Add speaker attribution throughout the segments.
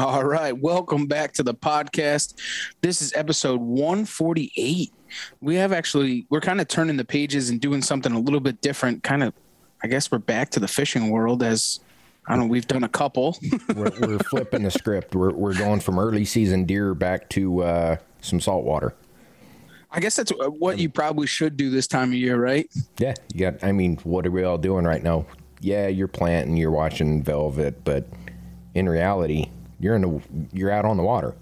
Speaker 1: All right, welcome back to the podcast. This is episode 148. We have actually we're kind of turning the pages and doing something a little bit different. Kind of, I guess we're back to the fishing world as I don't know. We've done a couple.
Speaker 2: we're, we're flipping the script. We're, we're going from early season deer back to uh, some saltwater.
Speaker 1: I guess that's what you probably should do this time of year, right?
Speaker 2: Yeah, you got. I mean, what are we all doing right now? Yeah, you're planting, you're watching velvet, but in reality, you're in the you're out on the water.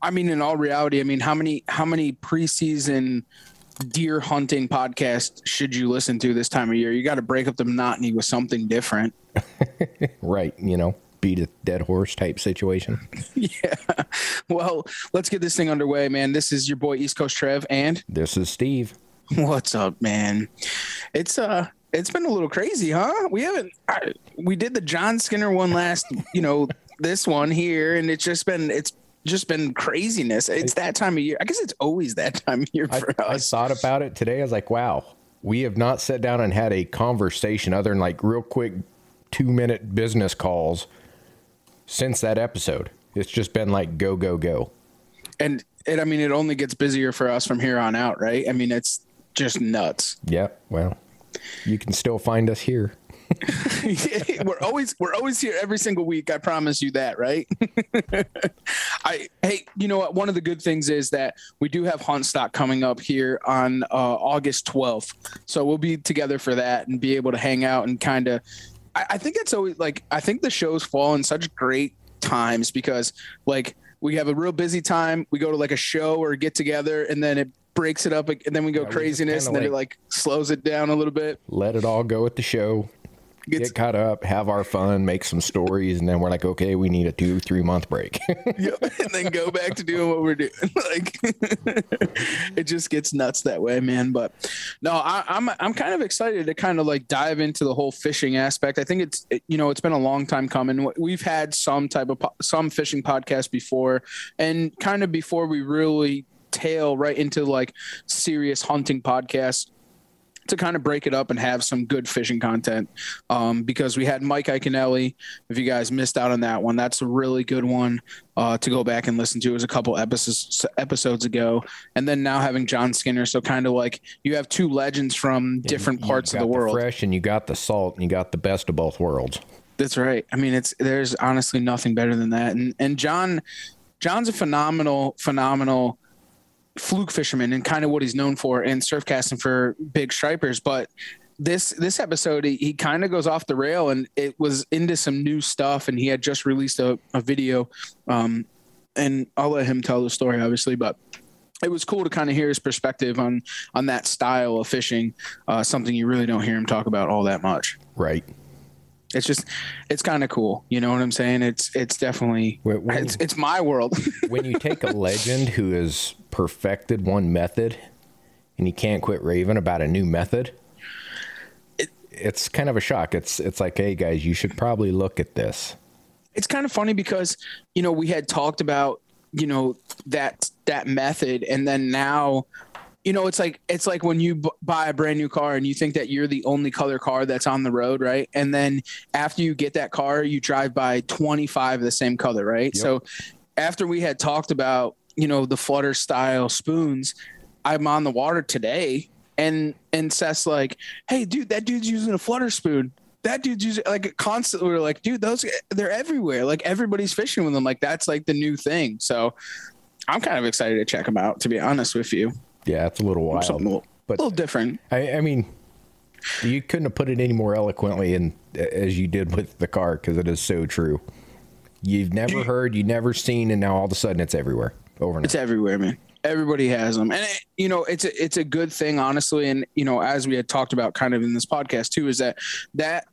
Speaker 1: I mean, in all reality, I mean, how many how many preseason deer hunting podcasts should you listen to this time of year? You got to break up the monotony with something different.
Speaker 2: Right, you know, beat a dead horse type situation.
Speaker 1: yeah. Well, let's get this thing underway, man. This is your boy East Coast Trev, and
Speaker 2: This is Steve.
Speaker 1: what's up, man? It's uh, it's been a little crazy, huh? We haven't. I, we did the John Skinner one last, you know, this one here, and it's just been it's just been craziness. It's that time of year. I guess it's always that time of year for
Speaker 2: I
Speaker 1: us.
Speaker 2: I thought about it today. I was like, wow, we have not sat down and had a conversation other than like real quick two minute business calls since that episode. It's just been like go, go, go.
Speaker 1: and it i mean it only gets busier for us from here on out right i mean it's just nuts
Speaker 2: Yeah, well, you can still find us here.
Speaker 1: we're always we're always here every single week i promise you that right? I hey you know what? One of the good things is that we do have hunt stock coming up here on uh, august 12th so we'll be together for that and be able to hang out and kind of I, I think it's always like i think the shows fall in such great times because like we have a real busy time. We go to like a show or get together and then it breaks it up and then we go
Speaker 2: Yeah, we
Speaker 1: craziness and
Speaker 2: kinda
Speaker 1: then it
Speaker 2: like-
Speaker 1: like slows it down a little bit.
Speaker 2: Let it all go at the show. Get caught up, have our fun, make some stories, and then we're like, okay, we need a two, three month break.
Speaker 1: Yep, and then go back to doing what we're doing. Like it just gets nuts that way, man. But no, I, I'm I'm kind of excited to kind of like dive into the whole fishing aspect. I think it's it- you know it's been a long time coming. We've had some type of po- some fishing podcast before, and kind of before we really tail right into like serious hunting podcasts to kind of break it up and have some good fishing content um, because we had Mike Iaconelli. If you guys missed out on that one, that's a really good one uh, to go back and listen to. It was a couple episodes episodes ago, and then now having John Skinner. So kind of like you have two legends from different
Speaker 2: You
Speaker 1: parts of the world.
Speaker 2: fresh, and you got the salt, and you got the best of both worlds.
Speaker 1: That's right. I mean, it's there's honestly nothing better than that. And and John, John's a phenomenal, phenomenal fluke fisherman and kind of what he's known for and surf casting for big stripers. But this this episode, he, he kind of goes off the rail and it was into some new stuff. And he had just released a, a video. Um, and I'll let him tell the story, obviously, but it was cool to kind of hear his perspective on on that style of fishing. Uh, something you really don't hear him talk about all that much
Speaker 2: Right.
Speaker 1: It's just it's kind of cool you know what i'm saying it's it's definitely
Speaker 2: When- when-
Speaker 1: it's, it's my world
Speaker 2: when you take a legend who has perfected one method and you can't quit raving about a new method, it, it's kind of a shock. It's it's like, hey guys, you should probably look at this.
Speaker 1: It's kind of funny because you know we had talked about you know that that method, and then now you know it's like it's like when you b- buy a brand new car and you think that you're the only color car that's on the road right? And then after you get that car you drive by 25 of the same color right?
Speaker 2: Yep.
Speaker 1: so after we had talked about you know the flutter style spoons i'm on the water today and and seth's like hey dude that dude's using a flutter spoon. That dude's using like constantly we're like dude those they're everywhere. Like everybody's fishing with them. Like that's like the new thing. So i'm kind of excited to check them out to be honest with you
Speaker 2: Yeah, it's a little wild.
Speaker 1: something a little,
Speaker 2: But-
Speaker 1: a little different.
Speaker 2: I, I mean, you couldn't have put it any more eloquently in as you did with the car because it is so true. You've never heard, you never seen, and now all of a sudden it's everywhere overnight.
Speaker 1: It's everywhere, man. Everybody has them, and it, you know it's a, it's a good thing, honestly. And you know, as we had talked about, kind of in this podcast too, is that that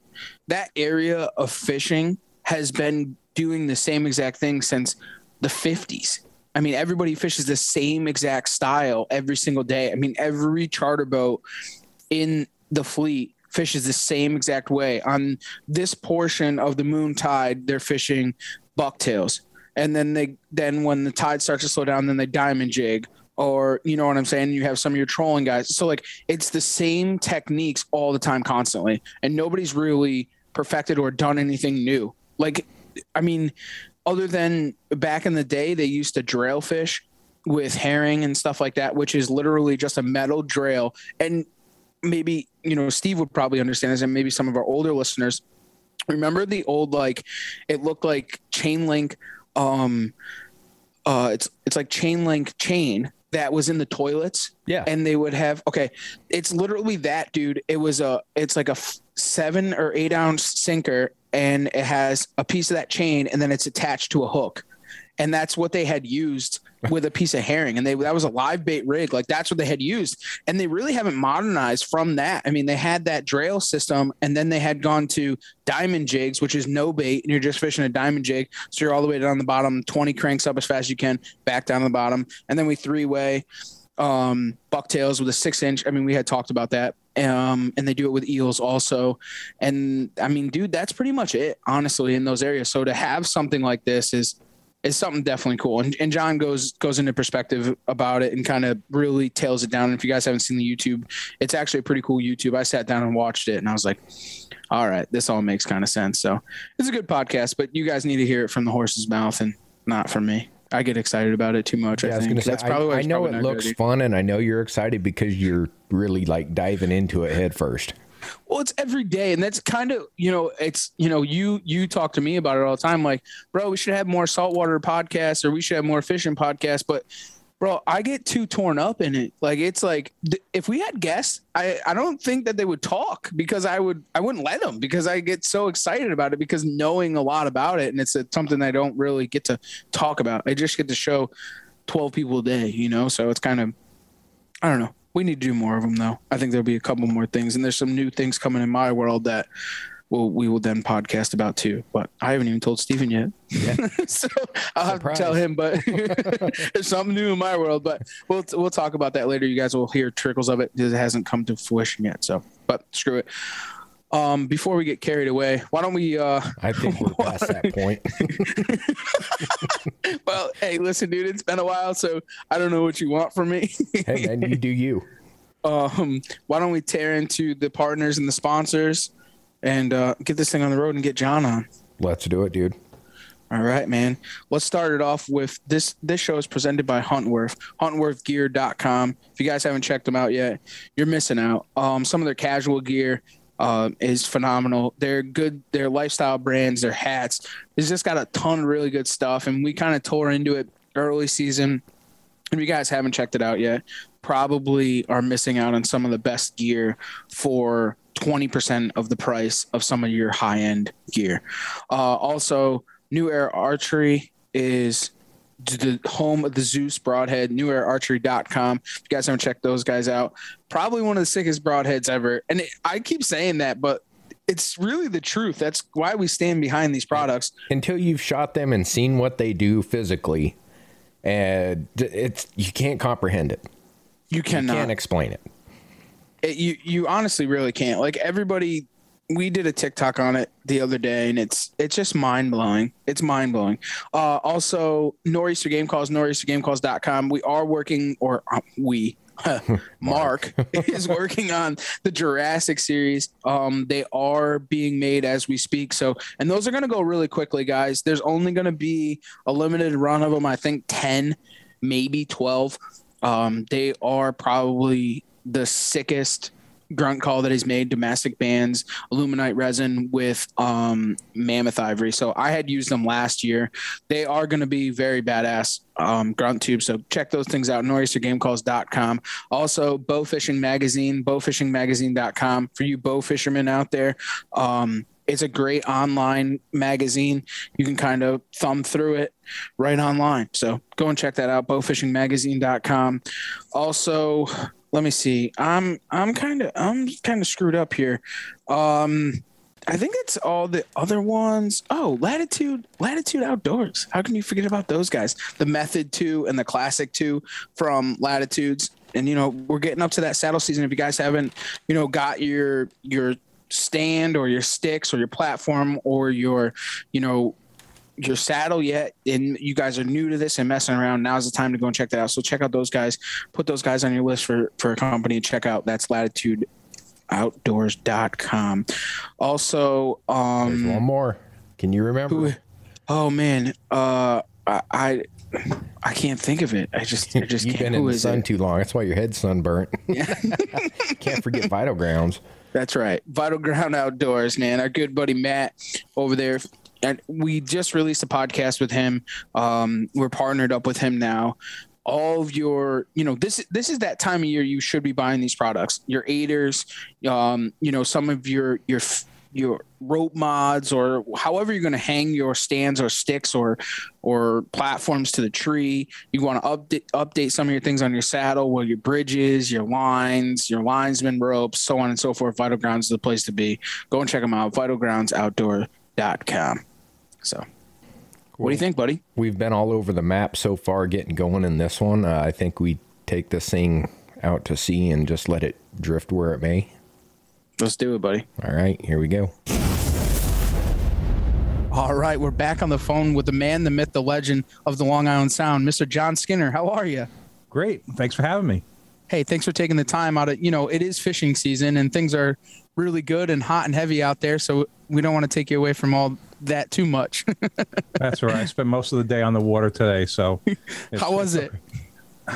Speaker 1: that area of fishing has been doing the same exact thing since the 50s. I mean, everybody fishes the same exact style every single day. I mean, every charter boat in the fleet fishes the same exact way. On this portion of the moon tide, they're fishing bucktails. And then they then when the tide starts to slow down, then they diamond jig. Or you know what I'm saying? You have some of your trolling guys. So like it's the same techniques all the time, constantly. And nobody's really perfected or done anything new. Like I mean, other than back in the day, they used to drail fish with herring and stuff like that, which is literally just a metal drail. And maybe, you know, Steve would probably understand this, and maybe some of our older listeners remember the old, like, it looked like chain link, um, uh, it's, it's like chain link chain that was in the toilets
Speaker 2: yeah.
Speaker 1: and they would have okay it's literally that dude it was a it's like a f- seven or eight ounce sinker and it has a piece of that chain and then it's attached to a hook. And that's what they had used with a piece of herring and they that was a live bait rig. Like that's what they had used. And they really haven't modernized from that. I mean they had that drail system and then they had gone to diamond jigs which is no bait and you're just fishing a diamond jig. So you're all the way down the bottom 20 cranks up as fast as you can back down the bottom. And then we three way um, bucktails with a six inch. I mean, we had talked about that. Um, and they do it with eels also. And I mean, dude, that's pretty much it, honestly, in those areas. So to have something like this is is something definitely cool. And, and John goes goes into perspective about it and kind of really tails it down. And if you guys haven't seen the YouTube, it's actually a pretty cool YouTube. I sat down and watched it and I was like, all right, this all makes kind of sense. So it's a good podcast, but you guys need to hear it from the horse's mouth and not from me. I get excited about it too much.
Speaker 2: Yeah, I
Speaker 1: I
Speaker 2: was
Speaker 1: think
Speaker 2: say,
Speaker 1: that's probably why
Speaker 2: I know
Speaker 1: probably
Speaker 2: it looks fun, and I know you're excited because you're really like diving into it head first.
Speaker 1: Well, it's every day, and that's kind of you know, it's you know, you you talk to me about it all the time. Like, bro, we should have more saltwater podcasts, or we should have more fishing podcasts. But, bro, I get too torn up in it. Like, it's like th- if we had guests, I I don't think that they would talk because I would I wouldn't let them because I get so excited about it because knowing a lot about it, and it's a, something I don't really get to talk about. I just get to show twelve people a day, you know. So it's kind of I don't know. We need to do more of them, though. I think there'll be a couple more things, and there's some new things coming in my world that will we will then podcast about too. But I haven't even told Stephen yet, so I'll have to tell him. But there's something new in my world. But we'll we'll talk about that later. You guys will hear trickles of it. It hasn't come to fruition yet. So, but screw it. Um, before we get carried away, why don't we? Uh,
Speaker 2: I think we're past that point.
Speaker 1: well, hey, listen, dude, it's been a while, so I don't know what you want from me.
Speaker 2: hey, man, you do you.
Speaker 1: um, why don't we tear into the partners and the sponsors and uh, get this thing on the road and get John on?
Speaker 2: Let's do it, dude.
Speaker 1: All right, man. Let's start it off with this. This show is presented by Huntworth, huntworthgear.com. If you guys haven't checked them out yet, you're missing out. Um, some of their casual gear uh, is phenomenal. They're good. Their lifestyle brands, their hats. It's just got a ton of really good stuff. And we kind of tore into it early season. If you guys haven't checked it out yet, probably are missing out on some of the best gear for 20% of the price of some of your high end gear. Uh, also, New Era Archery is the home of the Zeus broadhead, neweraarchery.com. If you guys haven't checked those guys out, probably one of the sickest broadheads ever. And it, I keep saying that, but it's really the truth. That's why we stand behind these products.
Speaker 2: Until you've shot them and seen what they do physically, and it's you can't comprehend it.
Speaker 1: You
Speaker 2: You
Speaker 1: cannot.
Speaker 2: can't explain it.
Speaker 1: It, you you honestly really can't. Like everybody, we did a TikTok on it the other day, and it's it's just mind blowing. It's mind blowing. Uh, also, Nor'easter Game Calls, nor'eastergamecalls.com. We are working, or uh, we. Mark is working on the Jurassic series. Um, they are being made as we speak. So, and those are going to go really quickly, guys. There's only going to be a limited run of them. I think 10, maybe 12. Um, they are probably the sickest grunt call that he's made domestic bands Alumilite resin with um mammoth ivory so i had used them last year they are going to be very badass um grunt tubes so check those things out nor'eastergamecalls.com also bow fishing magazine bowfishingmagazine.com for you bow fishermen out there um it's a great online magazine. You can kind of thumb through it right online. So go and check that out, bowfishingmagazine.com. Also, let me see. I'm I'm kind of I'm kind of screwed up here. Um I think that's all the other ones. Oh, Latitude, Latitude Outdoors. How can you forget about those guys? The Method 2 and the Classic 2 from Latitudes. And you know, we're getting up to that saddle season. If you guys haven't, you know, got your your stand or your sticks or your platform or your, you know, your saddle yet and you guys are new to this and messing around now's the time to go and check that out so check out those guys put those guys on your list for for a company to check out that's latitude outdoors.com also
Speaker 2: There's
Speaker 1: um
Speaker 2: one more. Can you remember?
Speaker 1: who, oh man uh I, I I can't think of it. I just I just
Speaker 2: You've
Speaker 1: can't.
Speaker 2: been in the sun
Speaker 1: it?
Speaker 2: too long. That's why your head's sunburnt. Yeah. Can't forget Vital Grounds.
Speaker 1: That's right. Vital Ground Outdoors, man. Our good buddy Matt over there. And we just released a podcast with him. Um, we're partnered up with him now. All of your, you know, this this is that time of year you should be buying these products. Your aiders, um, you know, some of your your your rope mods or however you're going to hang your stands or sticks or or platforms to the tree. You want to update update some of your things on your saddle, well, your bridges, your lines, your linesman ropes, so on and so forth. Vital Grounds is the place to be. Go and check them out. VitalGroundsOutdoor.com. So, what do you think, buddy?
Speaker 2: We've been all over the map so far getting going in this one. Uh, I think we take this thing out to sea and just let it drift where it may.
Speaker 1: Let's do it, buddy.
Speaker 2: All right, here we go.
Speaker 1: All right, we're back on the phone with the man, the myth, the legend of the Long Island Sound, Mr. John Skinner. How are you?
Speaker 3: Great. Thanks for having me.
Speaker 1: Hey, thanks for taking the time out of, you know, it is fishing season and things are really good and hot and heavy out there. So we don't want to take you away from all that too much.
Speaker 3: That's right. I spent most of the day on the water today. So,
Speaker 1: How was it?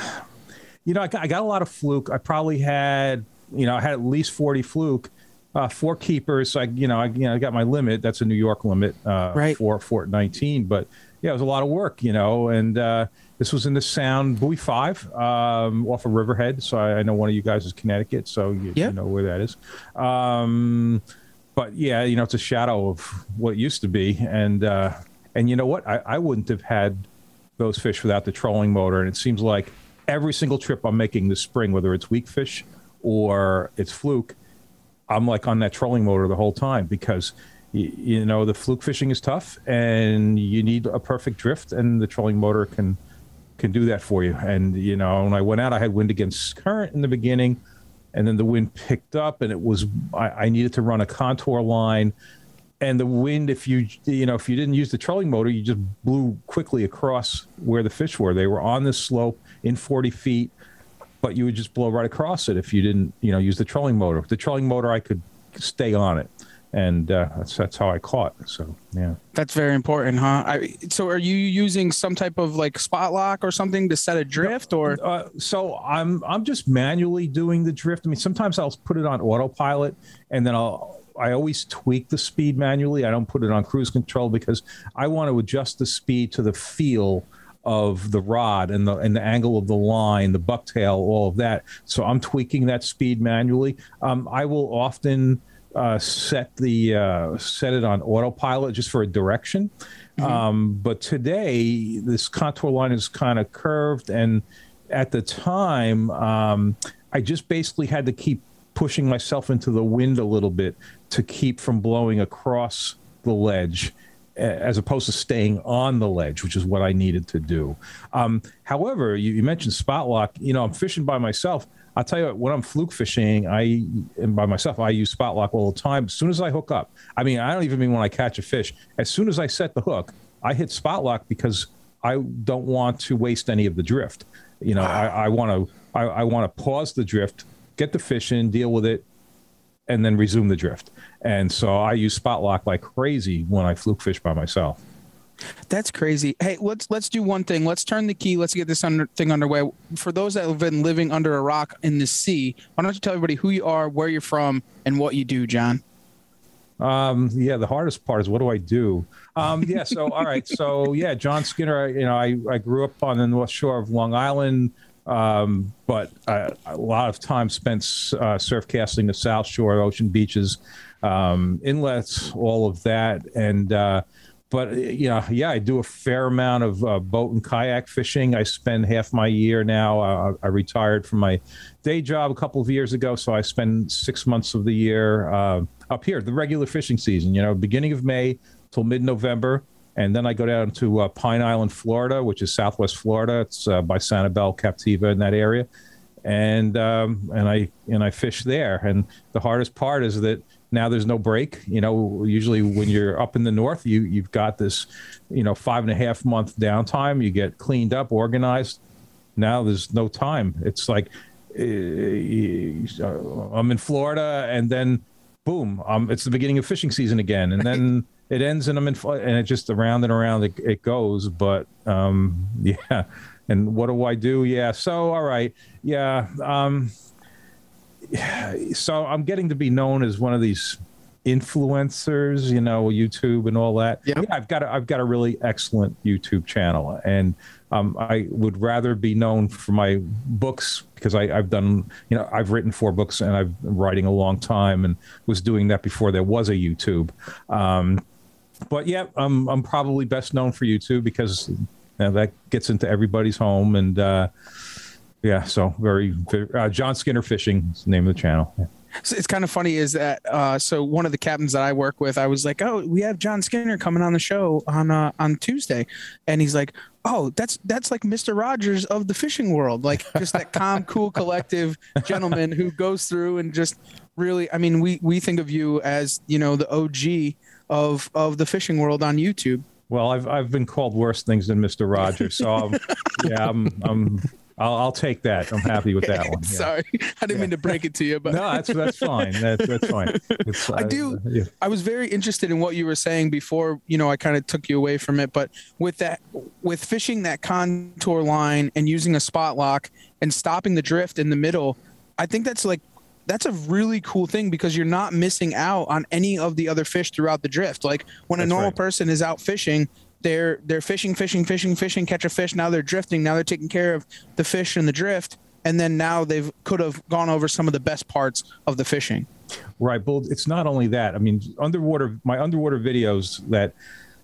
Speaker 3: You know, I got, I got a lot of fluke. I probably had, you know, I had at least 40 fluke. Uh, four keepers. I, you know, I, you know, I got my limit. That's a New York limit, uh,
Speaker 1: Right.
Speaker 3: for Fort 19. But yeah, it was a lot of work, you know. And uh, this was in the Sound Buoy Five um, off of Riverhead. So I, I know one of you guys is Connecticut, so you,
Speaker 1: Yeah.
Speaker 3: you know where that is. Um, but yeah, you know, it's a shadow of what it used to be. And uh, and you know what? I, I wouldn't have had those fish without the trolling motor. And it seems like every single trip I'm making this spring, whether it's weak fish or it's fluke, I'm like on that trolling motor the whole time because you, you know the fluke fishing is tough and you need a perfect drift, and the trolling motor can can do that for you. And you know, when I went out, I had wind against current in the beginning, and then the wind picked up, and it was I, I needed to run a contour line. And the wind, if you you know if you didn't use the trolling motor, you just blew quickly across where the fish were. They were on this slope in 40 feet, but you would just blow right across it if you didn't you know use the trolling motor. The trolling motor, I could stay on it, and uh, that's that's how I caught. So yeah.
Speaker 1: That's very important, huh? I, so are you using some type of like spot lock or something to set a drift or?
Speaker 3: Uh, so I'm I'm just manually doing the drift. I mean, sometimes I'll put it on autopilot, and then I'll I always tweak the speed manually. I don't put it on cruise control because I want to adjust the speed to the feel of the rod and the and the angle of the line, the bucktail, all of that. So I'm tweaking that speed manually. Um, I will often uh, set the uh, set it on autopilot just for a direction. Um, but today, this contour line is kind of curved, and at the time, um, I just basically had to keep pushing myself into the wind a little bit to keep from blowing across the ledge. as opposed to staying on the ledge, which is what I needed to do. Um, however, you, you, mentioned spot lock. You know, I'm fishing by myself. I'll tell you what, when I'm fluke fishing, I and by myself, I use spot lock all the time. As soon as I hook up, I mean, I don't even mean when I catch a fish. As soon as I set the hook, I hit spot lock because I don't want to waste any of the drift. You know, I want to I, want to pause the drift, get the fish in, deal with it, and then resume the drift. And so I use spot lock like crazy when I fluke fish by myself.
Speaker 1: That's crazy. Hey, let's let's do one thing. Let's turn the key. Let's get this under, thing underway. For those that have been living under a rock in the sea, why don't you tell everybody who you are, where you're from, and what you do, John?
Speaker 3: Um, yeah, the hardest part is what do I do? Um, yeah, so all right, so yeah, John Skinner. You know, I I grew up on the North Shore of Long Island, um, but I, a lot of time spent uh, surf casting the South Shore, ocean beaches, um, inlets, all of that, and. Uh, but know, yeah, I do a fair amount of uh, boat and kayak fishing. I spend half my year now. Uh, I retired from my day job a couple of years ago, so I spend six months of the year uh, up here, the regular fishing season. You know, beginning of May till mid-November, and then I go down to uh, Pine Island, Florida, which is Southwest Florida. It's uh, by Sanibel, Captiva, in that area, and um, and I and I fish there. And the hardest part is that now there's no break. You know, usually when you're up in the north, you you've got this, you know, five and a half month downtime. You get cleaned up, organized. Now there's no time. It's like uh, I'm in Florida, and then boom, um, it's the beginning of fishing season again, and then it ends, and I'm in, and it just around and around it, it goes. But um, yeah, and what do I do? Yeah, so all right, yeah. Um, so I'm getting to be known as one of these influencers, you know, YouTube and all that. Yep. Yeah, I've got a, I've got a really excellent YouTube channel, and um, I would rather be known for my books because I, have done, you know, I've written four books and I've been writing a long time and was doing that before there was a YouTube. Um, but yeah, I'm I'm probably best known for YouTube because you know, that gets into everybody's home and. Uh, yeah, so very, uh, John Skinner Fishing is the name of the channel. Yeah.
Speaker 1: So it's kind of funny is that uh, so one of the captains that I work with, I was like, oh, we have John Skinner coming on the show on uh, on Tuesday, and he's like, oh, that's that's like Mister Rogers of the fishing world, like just that calm, cool, collective gentleman who goes through and just really, I mean, we we think of you as you know the OG of of the fishing world on YouTube.
Speaker 3: Well, I've I've been called worse things than Mister Rogers, so I'm, yeah, I'm I'm I'll, I'll take that. I'm happy with that one.
Speaker 1: Yeah. Sorry, I didn't yeah. mean to break it to you, but
Speaker 3: no, that's that's fine. That, that's fine.
Speaker 1: It's, I do. Uh, yeah. I was very interested in what you were saying before. You know, I kind of took you away from it, but with that, with fishing that contour line and using a spot lock and stopping the drift in the middle, I think that's like that's a really cool thing because you're not missing out on any of the other fish throughout the drift. Like when that's a normal right. person is out fishing, they're they're fishing, fishing, fishing, fishing, catch a fish. Now they're drifting. Now they're taking care of the fish and the drift, and then now they've could have gone over some of the best parts of the fishing.
Speaker 3: Right. Well, it's not only that. I mean, underwater my underwater videos that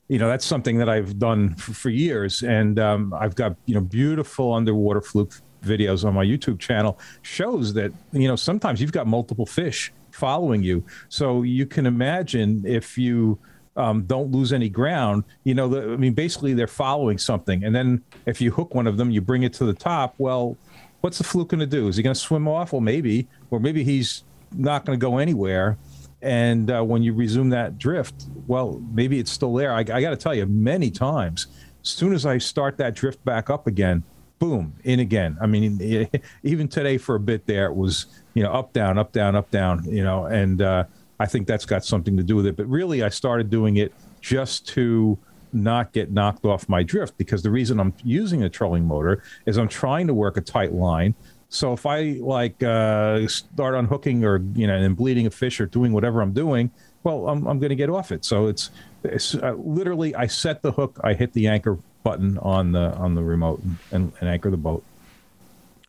Speaker 3: you know that's something that I've done for, for years, and um, I've got you know beautiful underwater fluke videos on my YouTube channel. Shows that you know sometimes you've got multiple fish following you, so you can imagine if you um, don't lose any ground. You know, the, I mean, basically they're following something, and then if you hook one of them, you bring it to the top. Well, what's the fluke going to do? Is he going to swim off? Well, maybe, or maybe he's not going to go anywhere. And uh, when you resume that drift, well, maybe it's still there. I, I got to tell you, many times, as soon as I start that drift back up again, boom, in again. I mean, even today for a bit there, it was you know up down, up down, up down. You know, and uh, I think that's got something to do with it. But really, I started doing it just to not get knocked off my drift because the reason I'm using a trolling motor is I'm trying to work a tight line. So if I like uh, start unhooking or you know and bleeding a fish or doing whatever I'm doing, well, I'm, I'm going to get off it. So it's, it's uh, literally I set the hook, I hit the anchor button on the on the remote and, and anchor the boat.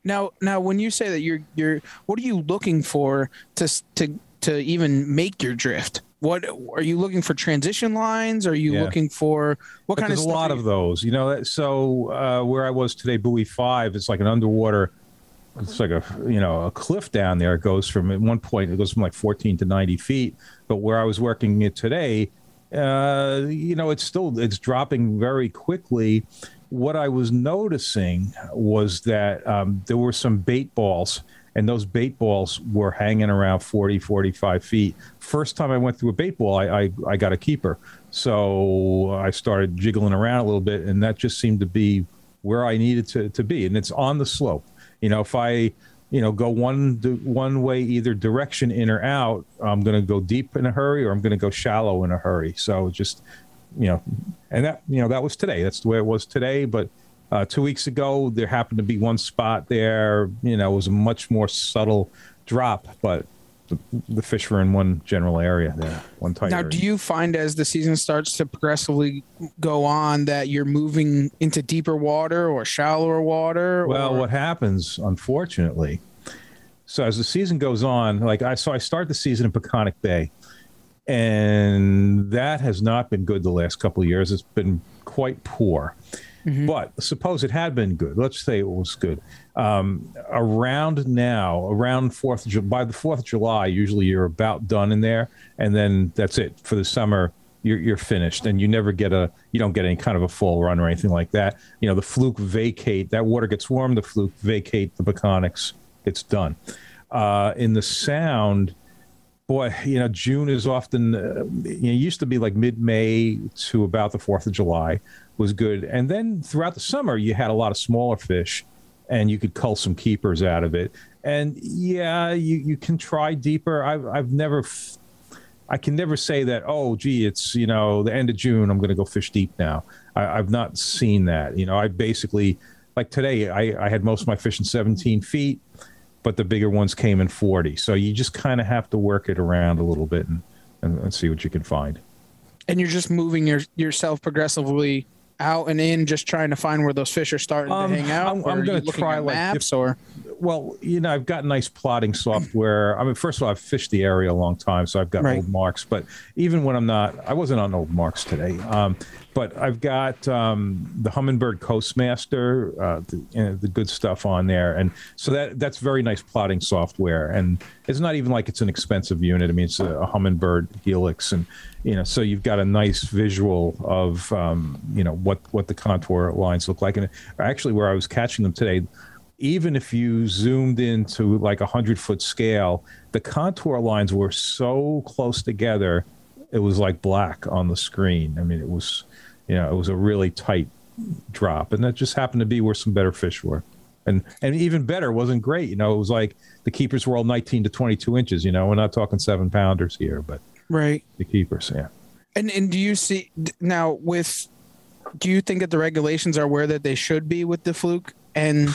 Speaker 1: Now, now, when you say that you're you're, what are you looking for to to to even make your drift? What are you looking for? Transition lines? Are you yeah. looking for what but kind
Speaker 3: of? There's
Speaker 1: a
Speaker 3: lot of those. You know, so uh, where I was today, buoy five, it's like an underwater. It's like a you know a cliff down there. It goes from at one point it goes from like 14 to 90 feet. But where I was working it today, uh, you know, it's still it's dropping very quickly. What I was noticing was that um, there were some bait balls, and those bait balls were hanging around 40, 45 feet. First time I went through a bait ball, I, I, I got a keeper. So I started jiggling around a little bit, and that just seemed to be where I needed to, to be. And it's on the slope. You know, if I you know, go one one way either direction in or out. I'm going to go deep in a hurry, or I'm going to go shallow in a hurry. So just, you know, and that you know that was today. That's the way it was today. But uh, two weeks ago, there happened to be one spot there. You know, it was a much more subtle drop, but the, the fish were in one general area there, one tight.
Speaker 1: Now,
Speaker 3: area.
Speaker 1: do you find as the season starts to progressively go on that you're moving into deeper water or shallower water?
Speaker 3: Well,
Speaker 1: or-
Speaker 3: what happens, unfortunately, so as the season goes on, like I so I start the season in Peconic Bay, and that has not been good the last couple of years. It's been quite poor. But suppose it had been good. Let's say it was good. Um, around now, around Fourth by the Fourth of July, usually you're about done in there, and then that's it for the summer. You're, you're finished, and you never get a you don't get any kind of a full run or anything like that. You know, the fluke vacate that water gets warm. The fluke vacate the Peconics. It's done. Uh, in the Sound, boy, you know, June is often, uh, you know, used to be like mid May to about the 4th of July was good. And then throughout the summer, you had a lot of smaller fish and you could cull some keepers out of it. And yeah, you, you can try deeper. I've, I've never, I can never say that, oh, gee, it's, you know, the end of June, I'm going to go fish deep now. I, I've not seen that. You know, I basically, like today, I, I had most of my fish in 17 feet but the bigger ones came in 40. So you just kind of have to work it around a little bit and, and, and see what you can find.
Speaker 1: and you're just moving your yourself progressively out and in, just trying to find where those fish are starting
Speaker 3: Um,
Speaker 1: to hang out.
Speaker 3: I'm- I'm gonna try, like,
Speaker 1: maps or
Speaker 3: Well, you know, I've got nice plotting software. I mean, first of all, I've fished the area a long time, so I've got
Speaker 1: Right.
Speaker 3: old marks. But even when I'm not, I wasn't on old marks today. Um, but I've got um, the Humminbird Coastmaster, uh, the, the good stuff on there, and so that that's very nice plotting software. And it's not even like it's an expensive unit. I mean, it's a, a Humminbird Helix, and you know, so you've got a nice visual of um, you know what what the contour lines look like. And actually, where I was catching them today even if you zoomed into like a hundred foot scale, the contour lines were so close together, it was like black on the screen. I mean, it was, you know, it was a really tight drop, and that just happened to be where some better fish were. And and even better wasn't great. You know, it was like the keepers were all 19 to 22 inches. You know, we're not talking seven pounders here, but
Speaker 1: right.
Speaker 3: the keepers, yeah.
Speaker 1: And and do you see now with? Do you think that the regulations are where that they should be with the fluke? And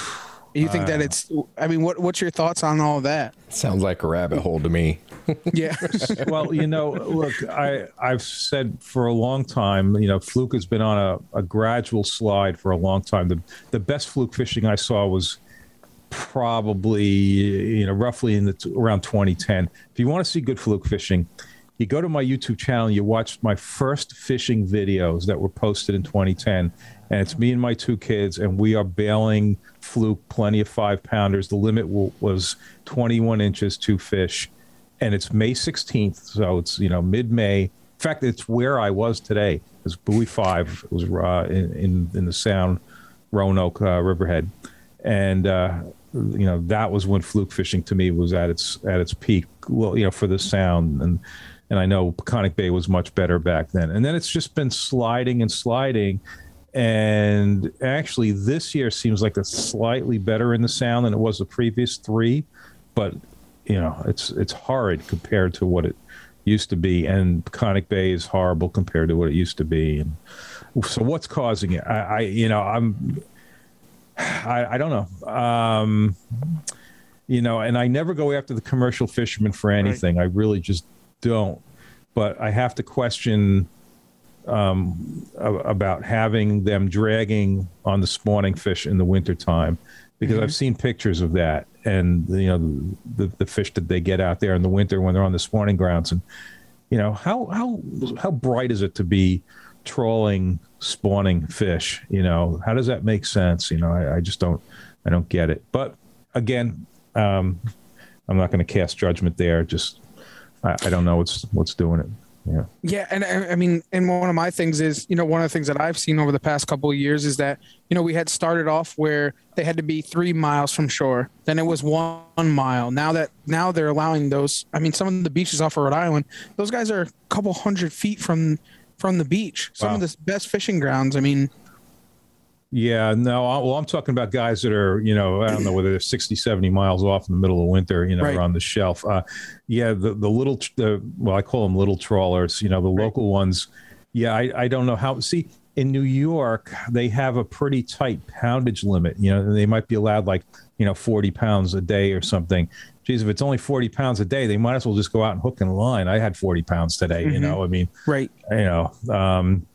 Speaker 1: you think that uh. it's? I mean, what what's your thoughts on all of that?
Speaker 2: Sounds like a rabbit hole to me.
Speaker 1: Yeah.
Speaker 3: well, you know, look, I I've said for a long time, you know, fluke has been on a, a gradual slide for a long time. The the best fluke fishing I saw was probably you know roughly in the around 2010. If you want to see good fluke fishing, you go to my YouTube channel. You watch my first fishing videos that were posted in 2010, and it's me and my two kids, and we are bailing fluke, plenty of five pounders. The limit w- was 21 inches, two fish, and it's May 16th, so it's you know mid May. In fact, it's where I was today. It's buoy five. It was uh, in, in in the Sound, Roanoke, uh, Riverhead, and uh, you know that was when fluke fishing to me was at its at its peak. Well, you know for the Sound and and I know Peconic Bay was much better back then. And then it's just been sliding and sliding. And actually, this year seems like it's slightly better in the sound than it was the previous three, but you know, it's it's horrid compared to what it used to be, and Peconic Bay is horrible compared to what it used to be. And so, what's causing it? I, I you know, I'm, I, I don't know. Um, you know, and I never go after the commercial fishermen for anything. I really just don't. But I have to question um, about having them dragging on the spawning fish in the wintertime because I've seen pictures of that and you know the, the fish that they get out there in the winter when they're on the spawning grounds. And you know how how how bright is it to be trolling spawning fish? You know how does that make sense? You know I, I just don't I don't get it. But again um, I'm not going to cast judgment there. Just I, I don't know what's what's doing it Yeah.
Speaker 1: Yeah, and I I mean, and one of my things is, you know, one of the things that I've seen over the past couple of years is that, you know, we had started off where they had to be three miles from shore, then it was one mile. Now that now they're allowing those. I mean, some of the beaches off of Rhode Island, those guys are a couple hundred feet from from the beach. Some
Speaker 3: Wow.
Speaker 1: of the best fishing grounds. I mean,
Speaker 3: Yeah, no, I- well, I'm talking about guys that are, you know, I don't know whether they're 60, 70 miles off in the middle of winter, you know,
Speaker 1: Right.
Speaker 3: around the shelf. Uh, yeah, the, the little, the, well, I call them little trawlers, you know, the local ones. Yeah, I, I don't know how, see, in New York, they have a pretty tight poundage limit. You know, they might be allowed like, you know, 40 pounds a day or something. Geez, if it's only 40 pounds a day, they might as well just go out and hook and line. I had 40 pounds today, you know, I mean,
Speaker 1: right.
Speaker 3: you know, um,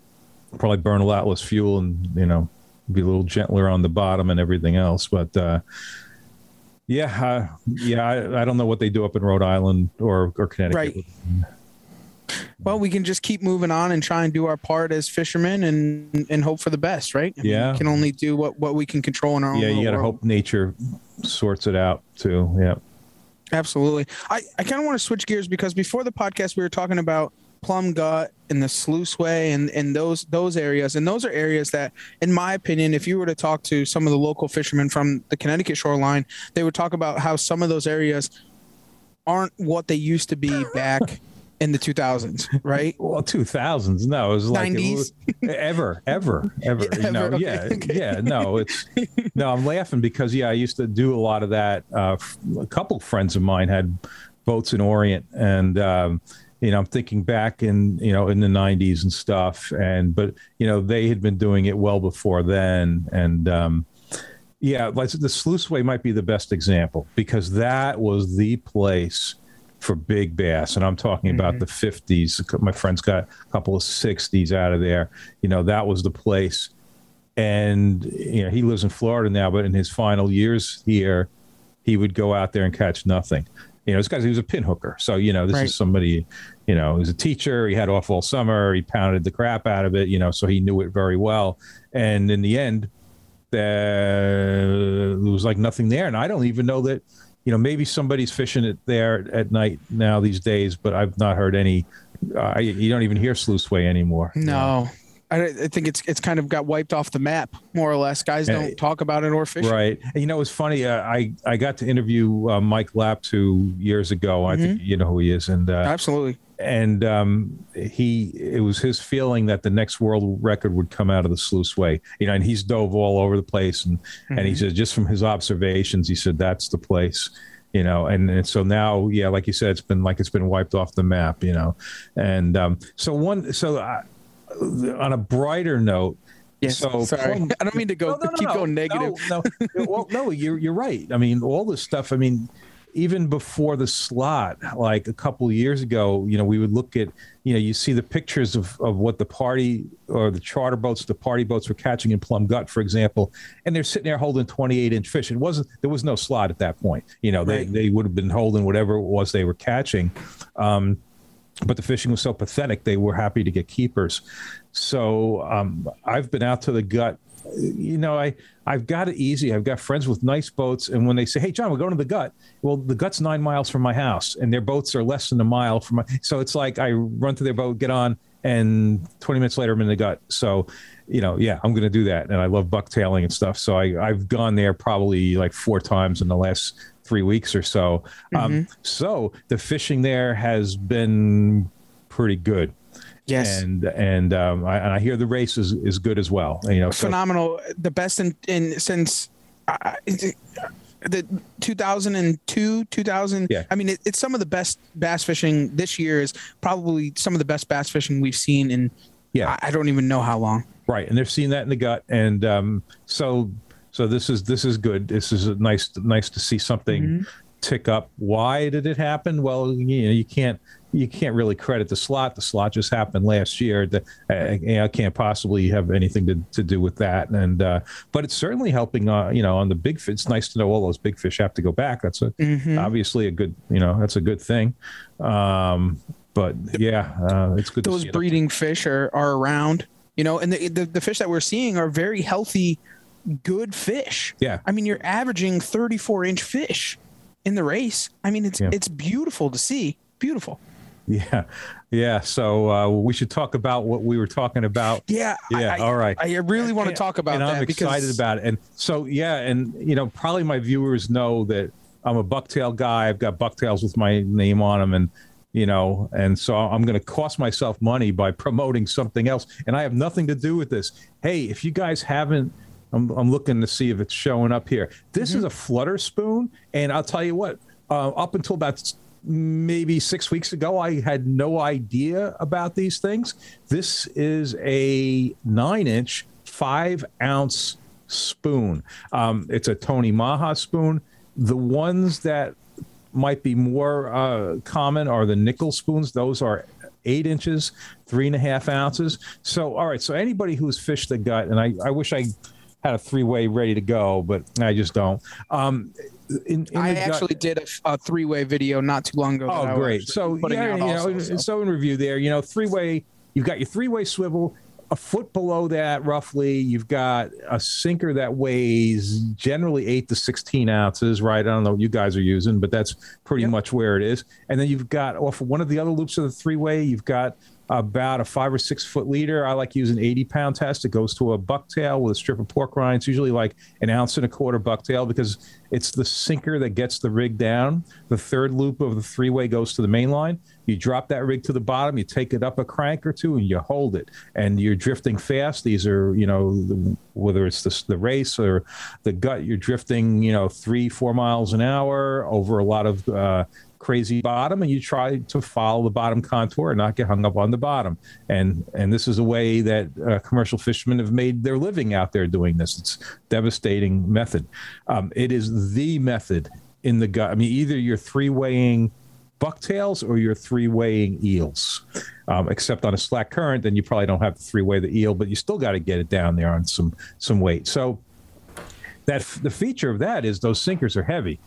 Speaker 3: probably burn a lot less fuel and you know be a little gentler on the bottom and everything else. But uh, yeah, uh, yeah, I, I don't know what they do up in Rhode Island or or Connecticut.
Speaker 1: Right. Well, we can just keep moving on and try and do our part as fishermen and and hope for the best, right? I mean,
Speaker 3: Yeah.
Speaker 1: we can only do what what we can control in our own.
Speaker 3: Yeah, you got to hope nature sorts it out too. Yeah.
Speaker 1: Absolutely. I, I kind of want to switch gears because before the podcast we were talking about Plum Gut and the Sluiceway and and those those areas and those are areas that, in my opinion, if you were to talk to some of the local fishermen from the Connecticut shoreline, they would talk about how some of those areas aren't what they used to be back in the 2000s, right?
Speaker 3: Well, two thousands. No, it was like it
Speaker 1: 90s?
Speaker 3: was- ever, ever, ever.
Speaker 1: Yeah,
Speaker 3: you know,
Speaker 1: ever, okay,
Speaker 3: yeah,
Speaker 1: okay.
Speaker 3: yeah. No, it's no. I'm laughing because yeah, I used to do a lot of that. Uh, a couple friends of mine had boats in Orient, and um, you know, I'm thinking back in you know in the '90s and stuff, and but you know they had been doing it well before then, and. Um, yeah, like the Sluiceway might be the best example because that was the place for big bass, and I'm talking about the 50s. My friend's got a couple of 60s out of there. You know, that was the place. And you know, he lives in Florida now, but in his final years here, he would go out there and catch nothing. You know, this guy he was a pin hooker, so you know, this
Speaker 1: Right.
Speaker 3: is somebody. You know, he was a teacher. He had off all summer. He pounded the crap out of it. You know, so he knew it very well. And in the end, there was like nothing there. And I don't even know that, you know, maybe somebody's fishing it there at night now these days, but I've not heard any. Uh, you don't even hear Sluiceway anymore.
Speaker 1: No. I, I think it's it's kind of got wiped off the map, more or less. Guys don't talk about it or fish.
Speaker 3: Right. And, you know, it's funny. Uh, I I got to interview uh, Mike Laptew years ago. I think you know who he is, and uh,
Speaker 1: Absolutely.
Speaker 3: and um, he it was his feeling that the next world record would come out of the sluice way. You know, and he's dove all over the place, and and he said just from his observations, he said that's the place. You know, and, and so now, yeah, like you said, it's been like it's been wiped off the map. You know, and um, so one, so uh, on a brighter note,
Speaker 1: Yes.
Speaker 3: so
Speaker 1: Sorry.
Speaker 3: Plum-
Speaker 1: I don't mean to go
Speaker 3: no, no, no,
Speaker 1: keep going negative.
Speaker 3: No, no. well, no, you're you're right. I mean, all this stuff. I mean, even before the slot, like a couple of years ago, you know, we would look at, you know, you see the pictures of of what the party or the charter boats, the party boats were catching in Plum Gut, for example, and they're sitting there holding 28 inch fish. It wasn't there was no slot at that point. You know, they
Speaker 1: Right.
Speaker 3: they would have been holding whatever it was they were catching. Um, but the fishing was so pathetic they were happy to get keepers. So um, i've been out to the gut. You know i i've got it easy. I've got friends with nice boats. And when they say hey john we're going to the gut well the gut's nine miles from my house and their boats are less than a mile from my so it's like i run to their boat get on and 20 minutes later i'm in the gut. So you know yeah i'm going to do that. And i love bucktailing and stuff. So I, i've gone there probably like four times in the last three weeks or so um, so the fishing there has been pretty good
Speaker 1: Yes.
Speaker 3: and and um, I, and I hear the race is, is good as well. You know, so,
Speaker 1: Phenomenal. The best in, in since uh, the 2002, 2000.
Speaker 3: Yeah.
Speaker 1: I mean, it, it's some of the best bass fishing this year is probably some of the best bass fishing we've seen in,
Speaker 3: Yeah.
Speaker 1: I, I don't even know how long.
Speaker 3: right, and they're seeing that in the gut, and um, so so this is this is good. This is nice nice to see something tick up. Why did it happen? Well, you know, you can't you can't really credit the slot. The slot just happened last year. The, know, I can't possibly have anything to, to do with that. And uh, but it's certainly helping. Uh, you know, on the big fish. It's nice to know all those big fish have to go back. That's a obviously a good. You know, that's a good thing. Um, but yeah, uh, it's good. to
Speaker 1: Those
Speaker 3: see it.
Speaker 1: breeding fish are, are around, you know, and the, the, the fish that we're seeing are very healthy, good fish.
Speaker 3: Yeah.
Speaker 1: I mean, you're averaging 34 inch fish in the race. I mean, it's,
Speaker 3: Yeah.
Speaker 1: it's beautiful to see. Beautiful.
Speaker 3: Yeah, yeah. So uh, we should talk about what we were talking about.
Speaker 1: Yeah,
Speaker 3: Yeah,
Speaker 1: I,
Speaker 3: all right.
Speaker 1: I really want to talk about
Speaker 3: and
Speaker 1: that
Speaker 3: I'm excited
Speaker 1: because
Speaker 3: about it. And so, yeah, and you know, probably my viewers know that I'm a bucktail guy. I've got bucktails with my name on them, and you know, and so I'm going to cost myself money by promoting something else, and I have nothing to do with this. Hey, if you guys haven't. I'm, I'm looking to see if it's showing up here. This is a flutter spoon, and I'll tell you what. Uh, up until about maybe six weeks ago, I had no idea about these things. This is a nine inch, five ounce spoon. Um, it's a Tony Maja spoon. The ones that might be more uh, common are the Nichols spoons. Those are eight inches, three and a half ounces. So, all right. So, anybody who's fished the gut, and I, I wish I had a three way ready to go, but I just don't. Um, in, in
Speaker 1: I
Speaker 3: the gut-
Speaker 1: actually did a, a three way video not too long ago.
Speaker 3: Oh, great. So, yeah, you know,
Speaker 1: so.
Speaker 3: so in review there, you know, three way, you've got your three way swivel. A foot below that, roughly, you've got a sinker that weighs generally eight to 16 ounces, right? I don't know what you guys are using, but that's pretty much where it is. And then you've got off of one of the other loops of the three way, you've got about a five or six foot leader. I like using 80 pound test. It goes to a bucktail with a strip of pork rind. It's usually like an ounce and a quarter bucktail because it's the sinker that gets the rig down. The third loop of the three way goes to the main line. You drop that rig to the bottom, you take it up a crank or two, and you hold it. And you're drifting fast. These are, you know, the, whether it's the, the race or the gut, you're drifting, you know, three, four miles an hour over a lot of uh, crazy bottom and you try to follow the bottom contour and not get hung up on the bottom. And and this is a way that uh, commercial fishermen have made their living out there doing this. It's devastating method. Um, it is the method in the gut. I mean either you're three-waying bucktails or you're three-waying eels. Um, except on a slack current then you probably don't have to three-way the eel but you still got to get it down there on some some weight. So that the feature of that is those sinkers are heavy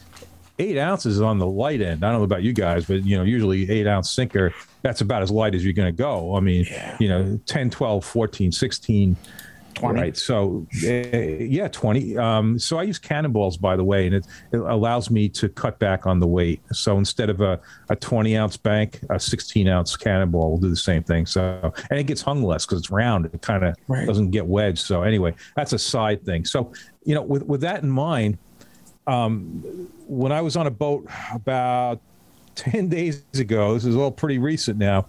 Speaker 3: eight ounces is on the light end. I don't know about you guys, but you know, usually eight ounce sinker, that's about as light as you're going to go. I mean, you know, 10, 12, 14, 16.
Speaker 1: 20.
Speaker 3: Right. So, uh, yeah, 20. Um, so I use cannonballs, by the way, and it, it allows me to cut back on the weight. So instead of a, a 20 ounce bank, a 16 ounce cannonball will do the same thing. So, and it gets hung less because it's round. It kind of
Speaker 1: Right.
Speaker 3: doesn't get wedged. So, anyway, that's a side thing. So, you know, with, with that in mind, Um, when I was on a boat about 10 days ago, this is all pretty recent now,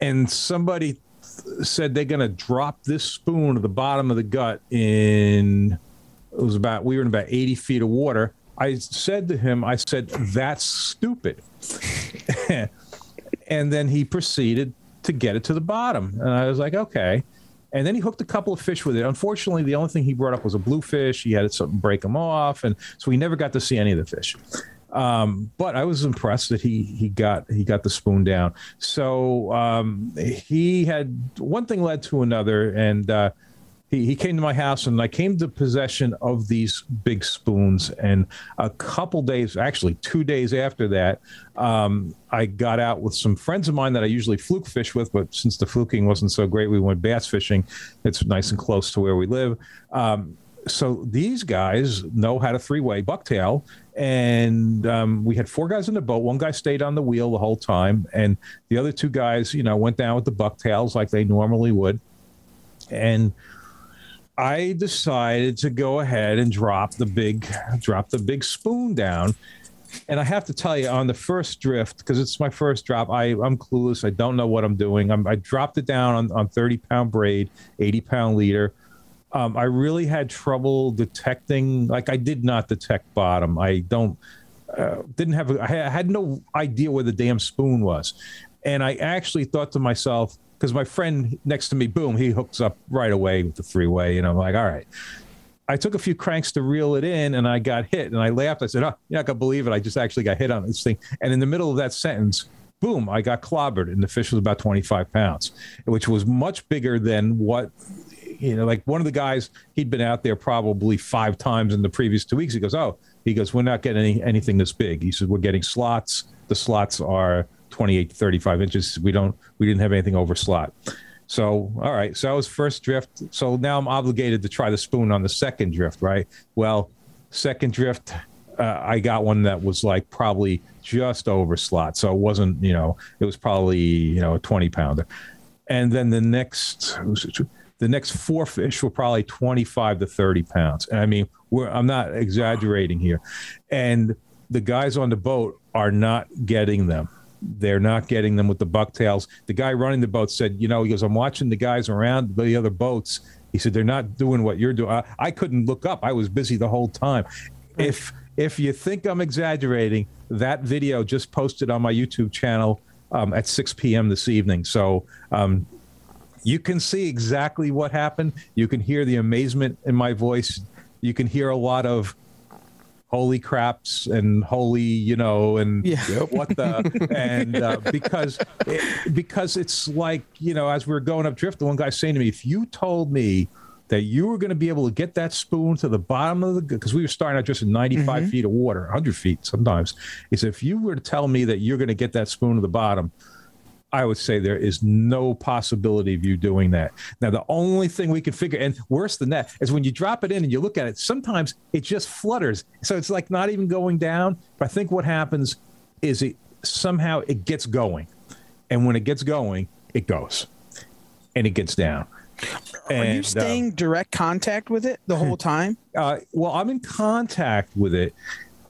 Speaker 3: and somebody said they're going to drop this spoon at the bottom of the gut in, it was about, we were in about 80 feet of water. I said to him, I said, that's stupid. and then he proceeded to get it to the bottom. And I was like, okay. And then he hooked a couple of fish with it. Unfortunately, the only thing he brought up was a bluefish. He had something break him off, and so we never got to see any of the fish. Um, but I was impressed that he he got he got the spoon down. So um, he had one thing led to another, and uh, he, he came to my house and I came to possession of these big spoons. And a couple days, actually two days after that, um, I got out with some friends of mine that I usually fluke fish with, but since the fluking wasn't so great, we went bass fishing. It's nice and close to where we live. Um, so these guys know how to three-way bucktail and um, we had four guys in the boat one guy stayed on the wheel the whole time and the other two guys you know went down with the bucktails like they normally would and I decided to go ahead and drop the big drop the big spoon down. And I have to tell you, on the first drift, because it's my first drop, I, I'm clueless. I don't know what I'm doing. I'm, I dropped it down on, on 30 pound braid, 80 pound leader. Um, I really had trouble detecting, like, I did not detect bottom. I don't, uh, didn't have, I had no idea where the damn spoon was. And I actually thought to myself, because my friend next to me, boom, he hooks up right away with the three way. And I'm like, all right. I took a few cranks to reel it in and I got hit. And I laughed. I said, oh, you're not going to believe it. I just actually got hit on this thing. And in the middle of that sentence, boom, I got clobbered. And the fish was about 25 pounds, which was much bigger than what, you know, like one of the guys, he'd been out there probably five times in the previous two weeks. He goes, oh, he goes, we're not getting any, anything this big. He said, we're getting slots. The slots are 28 to 35 inches. We don't, we didn't have anything over slot. So, all right. So that was first drift. So now I'm obligated to try the spoon on the second drift, right? Well, second drift, uh, I got one that was like probably just over slot. So it wasn't, you know, it was probably, you know, a 20 pounder. And then the next, the next four fish were probably 25 to 30 pounds. And I mean, I'm not exaggerating here. And the guys on the boat are not getting them. They're not getting them with the bucktails. The guy running the boat said, you know, he goes, I'm watching the guys around the other boats. He said, they're not doing what you're doing. I, I couldn't look up. I was busy the whole time. If if you think I'm exaggerating, that video just posted on my YouTube channel um, at 6 p.m. this evening. So um, you can see exactly what happened. You can hear the amazement in my voice. You can hear a lot of holy craps and holy, you know, and
Speaker 1: Yeah.
Speaker 3: what the and uh, because it, because it's like you know, as we were going up drift, the one guy saying to me, if you told me that you were going to be able to get that spoon to the bottom of the because we were starting out just in 95 feet of water 100 feet sometimes he said if you were to tell me that you're going to get that spoon to the bottom I would say there is no possibility of you doing that. Now, the only thing we can figure, and worse than that, is when you drop it in and you look at it, sometimes it just flutters. So it's like not even going down. But I think what happens is it somehow it gets going. And when it gets going, it goes and it gets down.
Speaker 1: Are you
Speaker 3: And, uh,
Speaker 1: staying direct contact with it the whole time?
Speaker 3: uh, well, I'm in contact with it.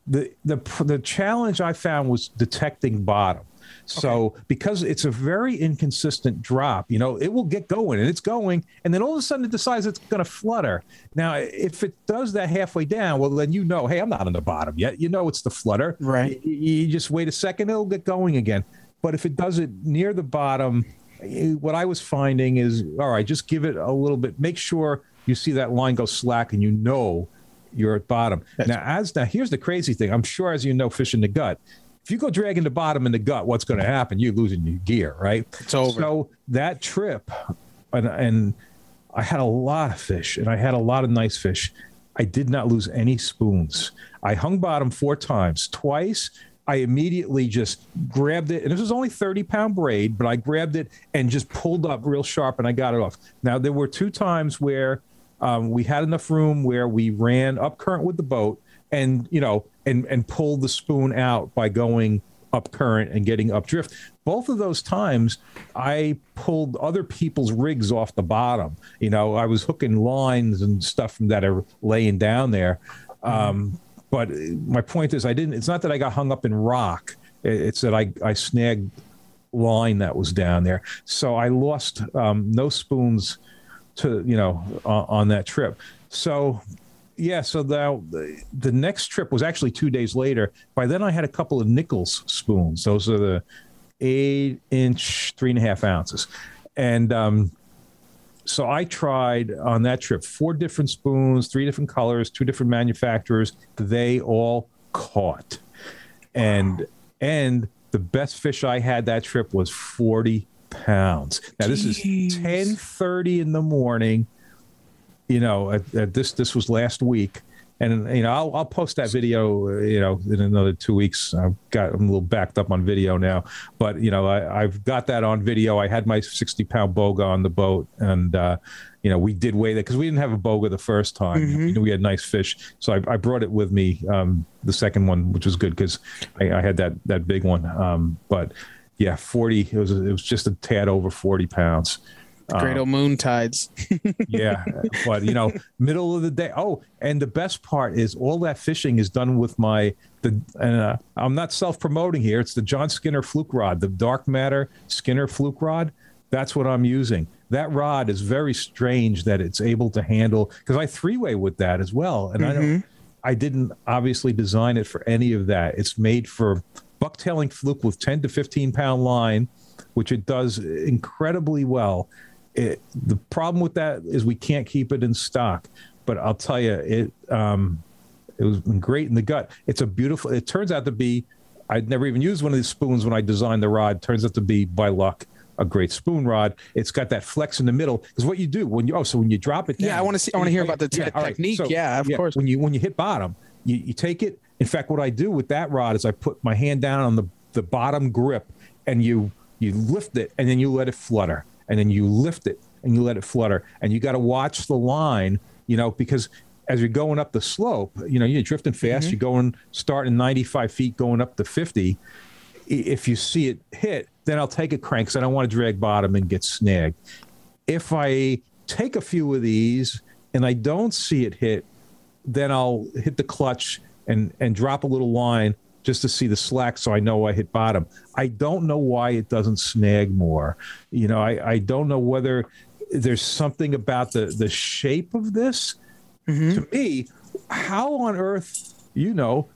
Speaker 3: the the The challenge I found was detecting bottom. So because it's a very inconsistent drop, you know, it will get going and it's going, and then all of a sudden it decides it's going to flutter. Now, if it does that halfway down, well, then you know, hey, I'm not on the bottom yet. You know, it's the flutter.
Speaker 1: Right.
Speaker 3: You, you just wait a second, it'll get going again. But if it does it near the bottom, eh, what I was finding is, all right, just give it a little bit. Make sure you see that line go slack, and you know you're at bottom. now, as now, here's the crazy thing. I'm sure, as you know, fish in the gut. If you go dragging the bottom in the gut, what's going to happen? You're losing your gear, right?
Speaker 1: It's over.
Speaker 3: So that trip, and, and I had a lot of fish, and I had a lot of nice fish. I did not lose any spoons. I hung bottom four times. Twice, I immediately just grabbed it, and this was only 30 pound braid, but I grabbed it and just pulled up real sharp, and I got it off. Now there were two times where um, we had enough room where we ran up current with the boat, and you know, and and pulled the spoon out by going up current and getting up drift. Both of those times, I pulled other people's rigs off the bottom. You know, I was hooking lines and stuff that are laying down there. Um, but my point is, I didn't. It's not that I got hung up in rock. It's that I I snagged line that was down there. So I lost um, no spoons to you know on, on that trip. So yeah, so the, the next trip was actually two days later. By then, I had a couple of Nichols spoons. Those are the eight inch, three and a half ounces, and um, so I tried on that trip four different spoons, three different colors, two different manufacturers. They all caught, and and the best fish I had that trip was forty pounds. Now this is
Speaker 1: Jeez.
Speaker 3: ten thirty in the morning you know, at, at this this was last week, and you know, I'll I'll post that video, uh, you know, in another two weeks. I've got I'm a little backed up on video now, but you know, I, I've got that on video. I had my 60 pound boga on the boat, and uh, you know, we did weigh that because we didn't have a boga the first time. We knew we had nice fish, so I, I brought it with me um, the second one, which was good because I, I had that that big one. Um, but yeah, 40. It was it was just a tad over 40 pounds.
Speaker 1: Great old moon tides.
Speaker 3: yeah but you know middle of the day. Oh and the best part is all that fishing is done with my the and uh, i'm not self-promoting here. It's the john skinner fluke rod the dark matter skinner fluke rod. That's what i'm using. That rod is very strange that it's able to handle because i three-way with that as well and i don't i didn't obviously design it for any of that. It's made for bucktailing fluke with 10 to 15 pound line which it does incredibly well it, the problem with that is we can't keep it in stock. But I'll tell you, it um, it was great in the gut. It's a beautiful. It turns out to be. I'd never even used one of these spoons when I designed the rod. Turns out to be by luck a great spoon rod. It's got that flex in the middle because what you do when you oh so when you drop it down,
Speaker 1: Yeah, I wanna see- I wanna hear about the te-
Speaker 3: all
Speaker 1: technique. Yeah, of course.
Speaker 3: When you when you hit bottom, you, you take it. In fact, what I do with that rod is I put my hand down on the the bottom grip and you you lift it and then you let it flutter and then you lift it and you let it flutter and you got to watch the line you know because as you're going up the slope, you know, you're drifting fast, mm-hmm. you're going starting 95 feet, going up to 50. If you see it hit, then I'll take a crank because I don't want to drag bottom and get snagged. If I take a few of these and I don't see it hit, then I'll hit the clutch and and drop a little line just to see the slack so I know I hit bottom. I don't know why it doesn't snag more. You know, I, I don't know whether there's something about the the shape of this. Mm-hmm. To me, how on earth, you know,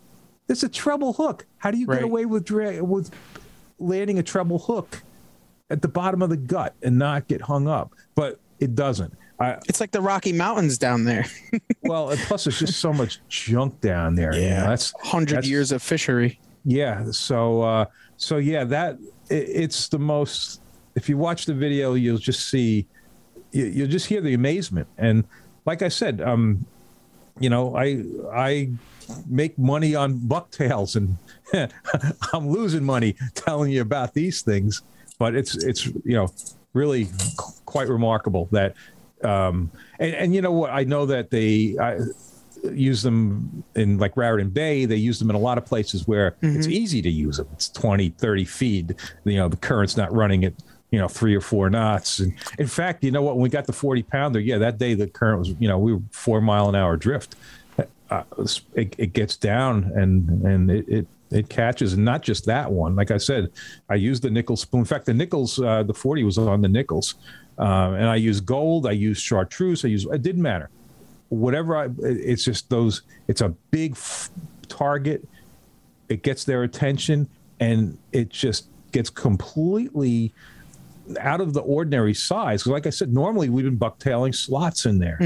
Speaker 3: it's a treble hook. How do you
Speaker 1: Right.
Speaker 3: get away with dra- with landing a treble hook at the bottom of the gut and not get hung up? But it doesn't. I,
Speaker 1: It's like the Rocky Mountains down there.
Speaker 3: well, and plus there's just so much junk down there. you know, that's
Speaker 1: Hundred years of fishery.
Speaker 3: Yeah. So uh, so yeah, that it, it's the most. If you watch the video, you'll just see, you, you'll just hear the amazement. And like I said, um, you know, I I make money on bucktails, and I'm losing money telling you about these things. But it's it's you know really quite remarkable that. Um, and, and you know what? I know that they I, use them in like Raritan Bay. They use them in a lot of places where it's easy to use them. It's 20, 30 feet. You know, the current's not running at, you know, three or four knots. And in fact, you know what? When we got the 40 pounder, yeah, that day the current was, you know, we were four mile an hour drift. Uh, it, it gets down and, and it, it, it catches. And not just that one. Like I said, I used the Nichols spoon. In fact, the Nichols, uh, the 40 was on the Nichols. Um, and I use gold. I use chartreuse. I use it didn't matter whatever I, it's just those it's a big f- target it gets their attention and it just gets completely out of the ordinary size. like i said normally we've been bucktailing slots in there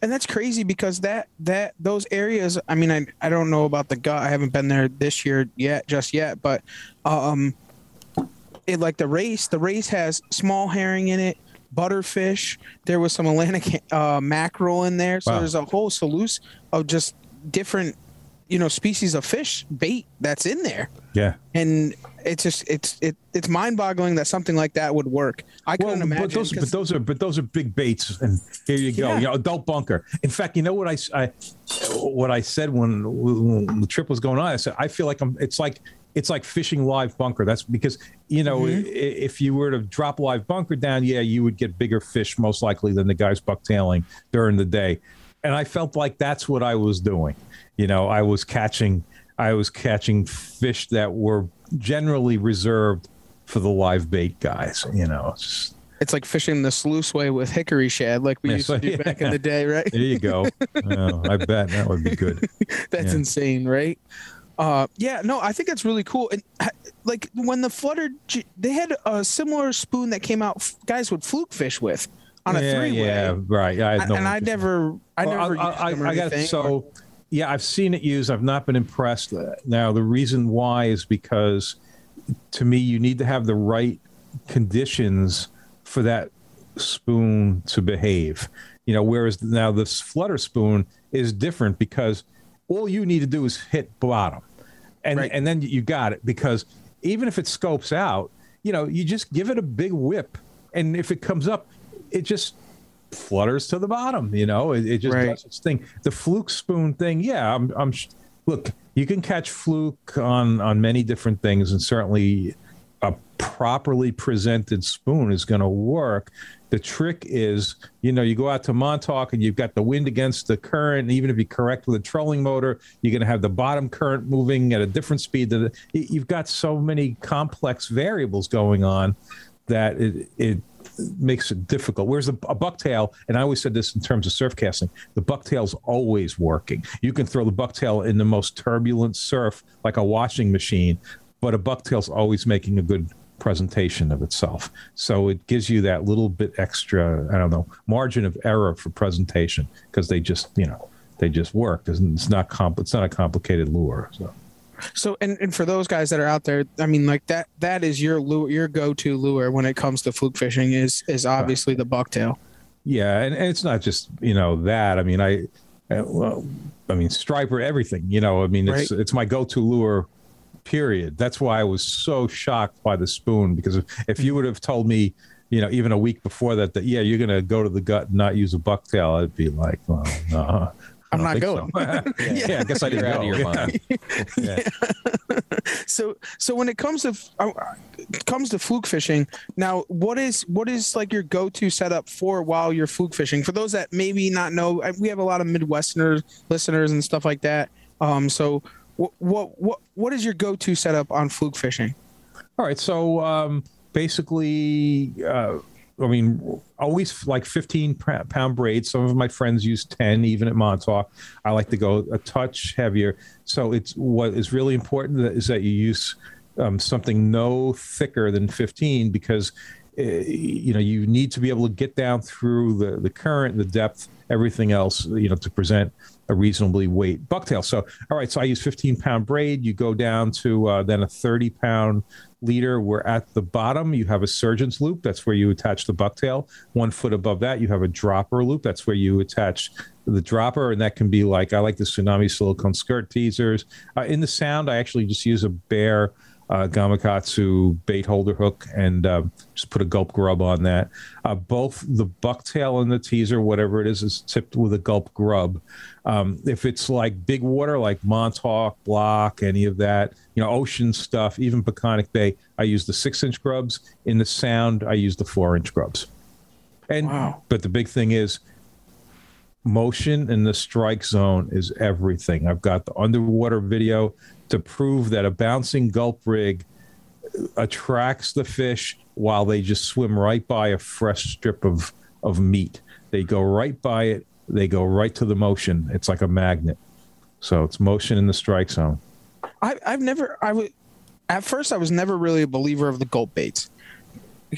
Speaker 1: and that's crazy because that that those areas i mean i, I don't know about the gut i haven't been there this year yet just yet but um it like the race the race has small herring in it butterfish there was some atlantic uh, mackerel in there so
Speaker 3: Wow.
Speaker 1: there's a whole solution of just different you know species of fish bait that's in there
Speaker 3: yeah
Speaker 1: and it's just it's it, it's mind-boggling that something like that would work i couldn't imagine
Speaker 3: But those, but those are but those are big baits, and here you go.
Speaker 1: Yeah.
Speaker 3: You know, adult bunker. In fact, you know what I, I- what I said when, when the trip was going on. I said I feel like I'm. It's like it's like fishing live bunker. That's because you know
Speaker 1: Mm-hmm.
Speaker 3: if you were to drop live bunker down, yeah, you would get bigger fish most likely than the guys bucktailing during the day. And I felt like that's what I was doing. You know, I was catching I was catching fish that were generally reserved for the live bait guys. You know, it's just-
Speaker 1: it's like fishing the sluice way with hickory shad like we
Speaker 3: Yeah,
Speaker 1: used
Speaker 3: so-
Speaker 1: to do back in the day right
Speaker 3: there you go. Oh, I bet that would be good.
Speaker 1: That's
Speaker 3: Yeah.
Speaker 1: insane, right? Uh, yeah, no, I think that's really cool. And like when the Flutter, they had a similar spoon that came out. Guys would fluke fish with on a
Speaker 3: yeah,
Speaker 1: three way.
Speaker 3: yeah, right. I no
Speaker 1: and I never, I
Speaker 3: Well,
Speaker 1: never.
Speaker 3: I, I, I got so.
Speaker 1: or-
Speaker 3: Yeah, I've seen it used. I've not been impressed. Now the reason why is because, to me, you need to have the right conditions for that spoon to behave. You know, whereas now this flutter spoon is different because all you need to do is hit bottom, and
Speaker 1: Right.
Speaker 3: and then you got it. Because even if it scopes out, you know, you just give it a big whip, and if it comes up, it just flutters to the bottom. You know, it, it just
Speaker 1: Right.
Speaker 3: does its thing. The fluke spoon thing, yeah. I'm, I'm. Look, you can catch fluke on on many different things, and certainly a properly presented spoon is going to work. The trick is, you know, you go out to Montauk and you've got the wind against the current. And even if you correct with a trolling motor, you're going to have the bottom current moving at a different speed. That you've got so many complex variables going on that it it makes it difficult. Whereas a, a bucktail, and I always said this in terms of surf casting, the bucktail's always working. You can throw the bucktail in the most turbulent surf like a washing machine, but a bucktail's always making a good presentation of itself. So it gives you that little bit extra, I don't know, margin of error for presentation because they just, you know, they just work. It's not compl- It's not a complicated lure. So.
Speaker 1: So, and, and for those guys that are out there, I mean, like that, that is your lure, your go-to lure when it comes to fluke fishing is, is obviously the bucktail.
Speaker 3: Yeah, and, and it's not just you know that. I mean, I, uh, well, I mean striper everything. You know, I mean it's
Speaker 1: Right.
Speaker 3: it's my go-to lure. Period. That's why I was so shocked by the spoon because if, if you would have told me, you know, even a week before that, that yeah, you're gonna go to the gut and not use a bucktail, I'd be like, well, no.
Speaker 1: I'm not going.
Speaker 3: So. yeah, I guess I didn't go.
Speaker 2: of your
Speaker 3: Yeah.
Speaker 2: mind.
Speaker 3: Yeah.
Speaker 1: so so when it comes to uh, comes to fluke fishing now what is what is like your go-to setup for while you're fluke fishing for those that maybe not know we have a lot of midwesterners listeners and stuff like that um so what what what, is your go-to setup on fluke fishing
Speaker 3: All right. So um, basically, uh, I mean, always like 15 pound braids. Some of my friends use 10, even at Montauk. I like to go a touch heavier. So it's what is really important is that you use um, something no thicker than 15 because uh, you know you need to be able to get down through the the current, the depth, everything else. You know to present a reasonably weight bucktail. So all right, so I use 15 pound braid. You go down to uh, then a 30 pound leader. We're at the bottom. You have a surgeon's loop. That's where you attach the bucktail. One foot above that, you have a dropper loop. That's where you attach the dropper, and that can be like I like the tsunami silicone skirt teasers. Uh, in the sound, I actually just use a bare uh, Gamakatsu bait holder hook and uh, just put a gulp grub on that. Uh, both the bucktail and the teaser, whatever it is, is tipped with a gulp grub. Um, if it's like big water, like Montauk, Block, any of that, you know, ocean stuff, even Peconic Bay, I use the six inch grubs. In the sound, I use the four inch grubs. And
Speaker 1: Wow.
Speaker 3: but the big thing is motion in the strike zone is everything. I've got the underwater video to prove that a bouncing gulp rig attracts the fish while they just swim right by a fresh strip of, of meat. They go right by it, they go right to the motion. It's like a magnet. So it's motion in the strike zone.
Speaker 1: I, I've never I would at first I was never really a believer of the gulp baits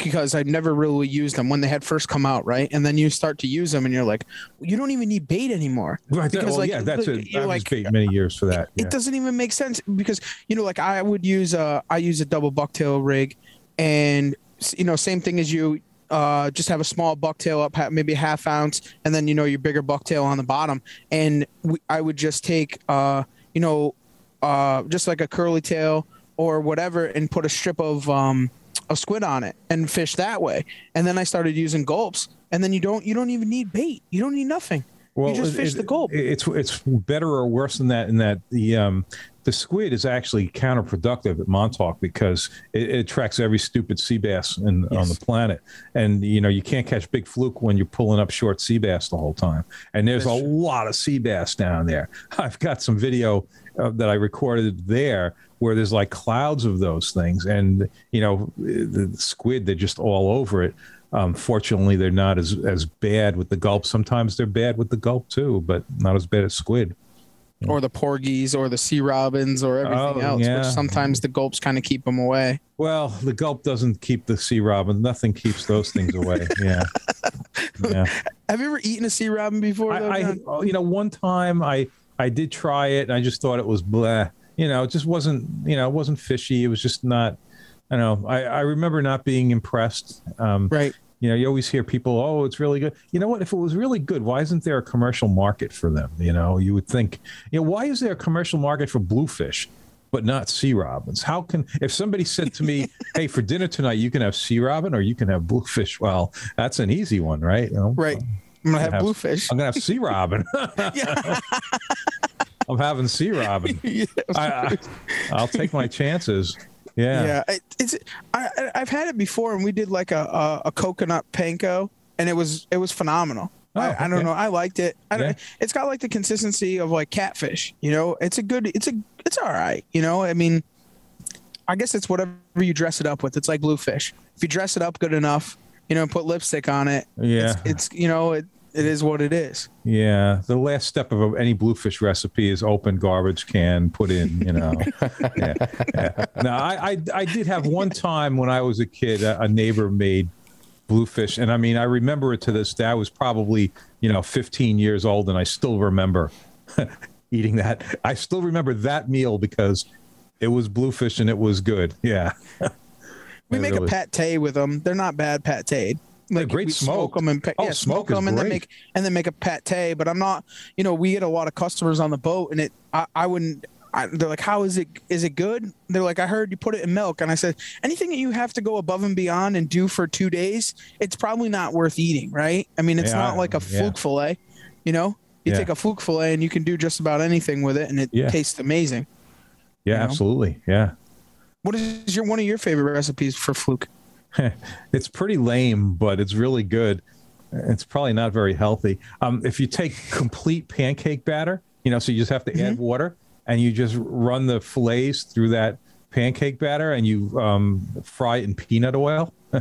Speaker 1: because I've never really used them when they had first come out, right? And then you start to use them and you're like, you don't even need bait anymore.
Speaker 3: Right.
Speaker 1: Because,
Speaker 3: well,
Speaker 1: like,
Speaker 3: yeah, that's it. I
Speaker 1: like-
Speaker 3: bait many years for that.
Speaker 1: It
Speaker 3: yeah.
Speaker 1: doesn't even make sense because you know, like I would use a I use a double bucktail rig, and you know, same thing as you. Uh, just have a small bucktail up, maybe a half ounce, and then you know your bigger bucktail on the bottom. And we, I would just take, uh, you know, uh, just like a curly tail or whatever, and put a strip of um, a squid on it and fish that way. And then I started using gulps, and then you don't you don't even need bait. You don't need nothing. Well, you just
Speaker 3: it-
Speaker 1: fish
Speaker 3: it-
Speaker 1: the gulp.
Speaker 3: It's it's better or worse than that in that the um the squid is actually counterproductive at Montauk because it, it attracts every stupid sea bass in, on the planet, and you know you can't catch big fluke when you're pulling up short sea bass the whole time. And there's a lot of sea bass down there. I've got some video uh, that I recorded there where there's like clouds of those things, and you know the squid they're just all over it. Um, fortunately, they're not as as bad with the gulp. Sometimes they're bad with the gulp too, but not as bad as squid.
Speaker 1: or the porgies or the sea robins or everything
Speaker 3: Oh,
Speaker 1: else
Speaker 3: yeah.
Speaker 1: which sometimes the gulps kind of keep them away
Speaker 3: Well, the gulp doesn't keep the sea robin. Nothing keeps those things away. Yeah, yeah.
Speaker 1: have you ever eaten a sea robin before
Speaker 3: I, I, you know, one time I I did try it, and I just thought it was blah. You know, it just wasn't. You know, it wasn't fishy. It was just not. I don't know. I, I remember not being impressed. Um,
Speaker 1: right
Speaker 3: You know, you always hear people, "Oh, it's really good." You know what? If it was really good, why isn't there a commercial market for them? You know, you would think, you know, why is there a commercial market for bluefish, but not sea robins? How can if somebody said to me, "Hey, for dinner tonight, you can have sea robin or you can have bluefish"? Well, that's an easy one, right? You know,
Speaker 1: right i'm gonna have
Speaker 3: have-
Speaker 1: bluefish
Speaker 3: I'm gonna have sea robin. I'm having sea robin.
Speaker 1: yeah,
Speaker 3: I, I, I'll take my chances. Yeah.
Speaker 1: yeah it, it's I, i've had it before and we did like a a, a coconut panko and it was it was phenomenal
Speaker 3: Oh,
Speaker 1: I, I don't know. I liked it. I don't,
Speaker 3: Yeah.
Speaker 1: It's got like the consistency of like catfish. You know, it's a good. It's a. It's all right. You know, I mean, I guess it's whatever you dress it up with. It's like bluefish. If you dress it up good enough, you know, put lipstick on it.
Speaker 3: Yeah.
Speaker 1: It's, it's you know, it, it is what it is.
Speaker 3: Yeah, the last step of any bluefish recipe is open garbage can, put in, you know. yeah, yeah. Now, I, I I did have one time when I was a kid, a, a neighbor made bluefish, and I mean, I remember it to this day. I was probably, you know, 15 years old, and I still remember eating that. I still remember that meal because it was bluefish and it was good. Yeah.
Speaker 1: We make
Speaker 3: really-
Speaker 1: a pate with them. They're not bad pate. Like
Speaker 3: great
Speaker 1: we smoke them and
Speaker 3: Oh,
Speaker 1: yeah,
Speaker 3: smoke
Speaker 1: smoke them and then make and then make a pate. But I'm not, you know, we get a lot of customers on the boat, and it I, I wouldn't I, they're like, how is it? Is it good? They're like, I heard you put it in milk, and I said, anything that you have to go above and beyond and do for two days, it's probably not worth eating, right? I mean, it's
Speaker 3: Yeah,
Speaker 1: not like a
Speaker 3: yeah.
Speaker 1: fluke fillet, you know. You
Speaker 3: Yeah.
Speaker 1: take a fluke fillet and you can do just about anything with it, and it tastes amazing.
Speaker 3: Yeah,
Speaker 1: You know?
Speaker 3: absolutely. Yeah.
Speaker 1: What is your one of your favorite recipes for fluke?
Speaker 3: it's pretty lame, but it's really good. It's probably not very healthy. Um, if you take complete pancake batter, you know, so you just have to
Speaker 1: Mm-hmm.
Speaker 3: add water and you just run the fillets through that pancake batter and you um, fry it in peanut oil.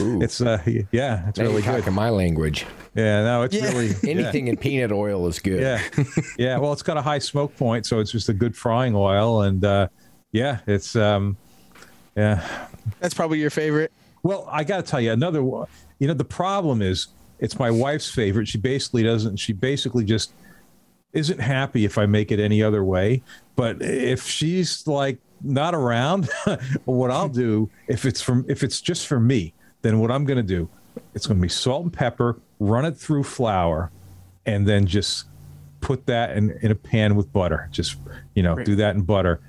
Speaker 2: Ooh,
Speaker 3: It's uh, yeah, it's
Speaker 2: now
Speaker 3: really
Speaker 2: you're
Speaker 3: good.
Speaker 2: In my language.
Speaker 3: Yeah, no, it's
Speaker 1: Yeah.
Speaker 3: really yeah.
Speaker 2: Anything in peanut oil is good.
Speaker 3: Yeah, yeah. Well, it's got a high smoke point, so it's just a good frying oil, and uh, yeah, it's um, yeah.
Speaker 1: That's probably your favorite.
Speaker 3: Well, I got to tell you another one. You know, the problem is it's my wife's favorite. She basically doesn't. She basically just isn't happy if I make it any other way. But if she's like not around, what I'll do if it's from if it's just for me, then what I'm going to do, it's going to be salt and pepper, run it through flour, and then just put that in, in a pan with butter. Just you know,
Speaker 1: Great.
Speaker 3: do that in butter,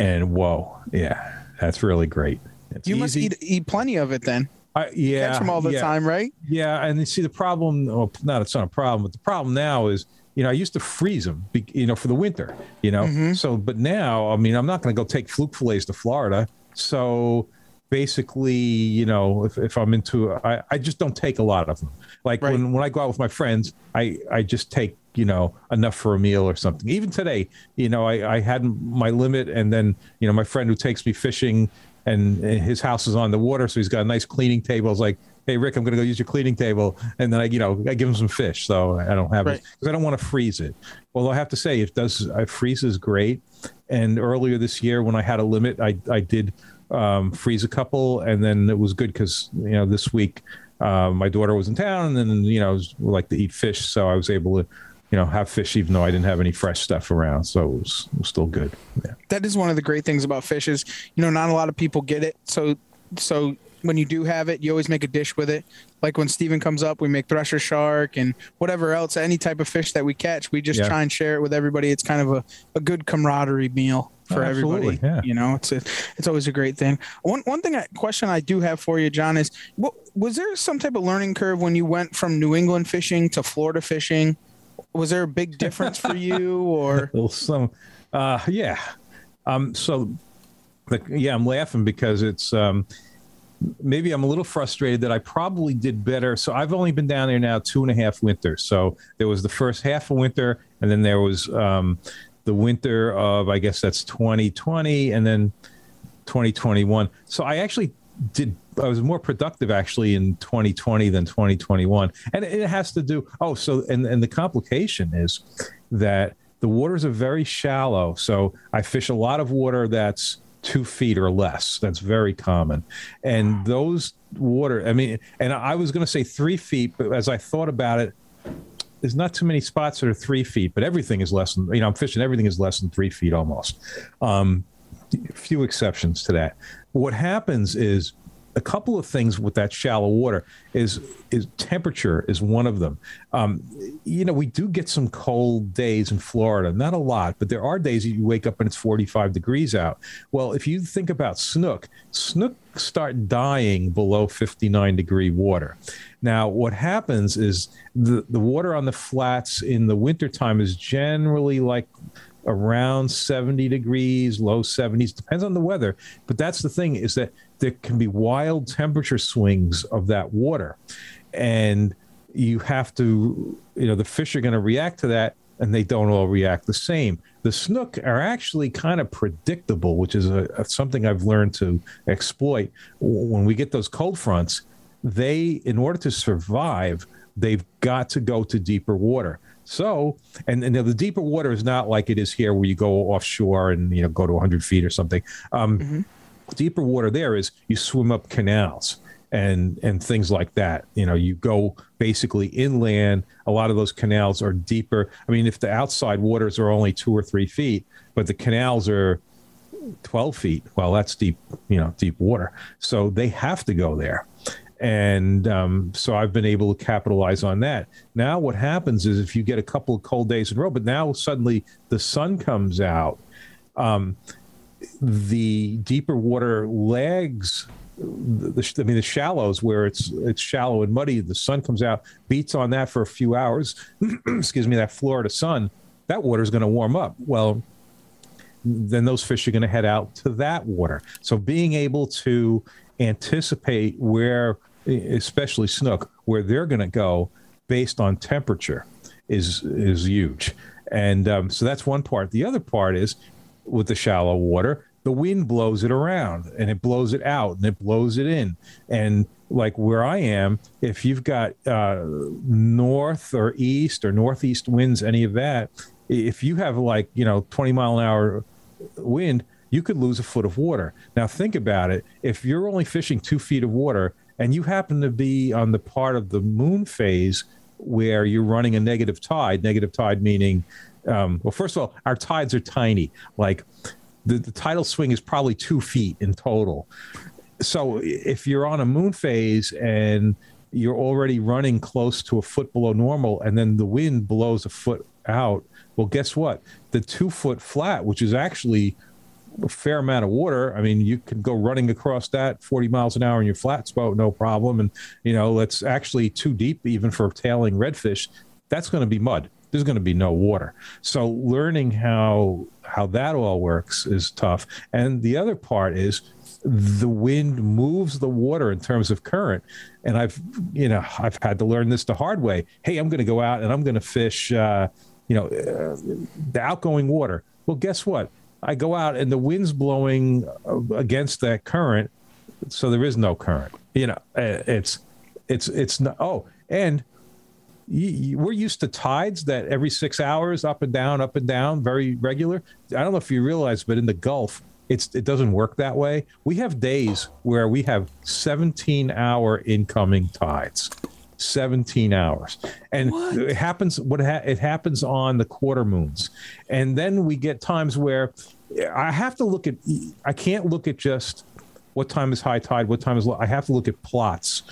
Speaker 3: and whoa, yeah, that's really great. It's
Speaker 1: You must eat eat plenty of it then.
Speaker 3: I, yeah,
Speaker 1: Catch them all the
Speaker 3: yeah,
Speaker 1: time, right?
Speaker 3: Yeah, and you see the problem. Well, not it's not a problem, but the problem now is, you know, I used to freeze them, you know, for the winter, you know.
Speaker 1: Mm-hmm.
Speaker 3: So, but now, I mean, I'm not going to go take fluke fillets to Florida. So basically, you know, if, if I'm into, I, I just don't take a lot of them. Like
Speaker 1: Right.
Speaker 3: when when I go out with my friends, I I just take you know enough for a meal or something. Even today, you know, I I had my limit, and then you know my friend who takes me fishing and his house is on the water, so he's got a nice cleaning table. I was like, "Hey, Rick, I'm going to go use your cleaning table," and then I, you know, I give him some fish, so I don't have it because I don't want to freeze it. Although I have to say, it does. I freezes great. And earlier this year, when I had a limit, I I did um, freeze a couple, and then it was good because you know this week uh, my daughter was in town, and then you know like to eat fish, so I was able to. You know, have fish even though I didn't have any fresh stuff around, so it was, it was still good. Yeah.
Speaker 1: that is one of the great things about fish is you know not a lot of people get it so so when you do have it you always make a dish with it like when steven comes up we make thresher shark and whatever else any type of fish that we catch we just
Speaker 3: Yeah.
Speaker 1: try and share it with everybody it's kind of a, a good camaraderie meal for
Speaker 3: Oh,
Speaker 1: everybody
Speaker 3: yeah.
Speaker 1: you know it's a, it's always a great thing one one thing I, question i do have for you john is what was there some type of learning curve when you went from new england fishing to florida fishing was there a big difference for you or?
Speaker 3: Some uh yeah. Um so but yeah i'm laughing because it's um maybe i'm a little frustrated that i probably did better. So i've only been down there now two and a half winters. So there was the first half of winter and then there was um the winter of i guess that's 2020 and then 2021 so i actually did i was more productive actually in 2020 than 2021 and it has to do oh so and and the complication is that the waters are very shallow. So i fish a lot of water that's two feet or less. That's very common. And those water i mean and i was going to say three feet but as i thought about it there's not too many spots that are three feet but everything is less than you know i'm fishing everything is less than three feet almost. Um few exceptions to that. What happens is a couple of things with that shallow water is is temperature is one of them. Um, you know, we do get some cold days in Florida, not a lot, but there are days that you wake up and it's 45 degrees out. Well, if you think about snook, snook start dying below 59 degree water. Now, what happens is the, the water on the flats in the wintertime is generally like around 70 degrees, low 70s, depends on the weather. But that's the thing is that there can be wild temperature swings of that water. And you have to, you know, the fish are going to react to that and they don't all react the same. The snook are actually kind of predictable, which is a, a- something I've learned to exploit. When we get those cold fronts, they, in order to survive, they've got to go to deeper water. So, and, and the deeper water is not like it is here, where you go offshore and you know go to 100 feet or something. Um, Deeper water there is you swim up canals and and things like that. You know, you go basically inland. A lot of those canals are deeper. I mean, if the outside waters are only two or three feet, but the canals are 12 feet. Well, that's deep, you know, deep water. So they have to go there. And um, so I've been able to capitalize on that. Now, what happens is if you get a couple of cold days in a row, but now suddenly the sun comes out, Um, the deeper water lags the, I mean the shallows where it's it's shallow and muddy. The sun comes out, beats on that for a few hours. excuse me, that Florida sun, that water is going to warm up. Well, then those fish are going to head out to that water. So being able to anticipate where, especially snook, where they're going to go based on temperature is is huge. And um, so that's one part. The other part is with the shallow water, the wind blows it around and it blows it out and it blows it in. And like where I am, if you've got uh, north or east or northeast winds, any of that, if you have like, you know, 20 mile an hour wind, you could lose a foot of water. Now, think about it. If you're only fishing two feet of water and you happen to be on the part of the moon phase where you're running a negative tide, negative tide meaning, um, well, first of all, our tides are tiny. Like the, the tidal swing is probably two feet in total. So if you're on a moon phase and you're already running close to a foot below normal, and then the wind blows a foot out, well, guess what? The two foot flat, which is actually a fair amount of water. I mean, you can go running across that 40 miles an hour in your flats boat, no problem. And, you know, it's actually too deep even for tailing redfish. That's going to be mud there's going to be no water. So learning how how that all works is tough. And the other part is the wind moves the water in terms of current. And I've you know I've had to learn this the hard way. Hey, I'm going to go out and I'm going to fish. Uh, you know, uh, the outgoing water. Well, guess what? I go out and the wind's blowing against that current, so there is no current. You know, uh, it's it's it's not. Oh, and you, you, we're used to tides that every six hours, up and down, up and down, very regular. I don't know if you realize, but in the Gulf, it's it doesn't work that way. We have days where we have 17 hour incoming tides. 17 hours and what? it happens what ha- it happens on the quarter moons and then we get times where i have to look at i can't look at just what time is high tide what time is low i have to look at plots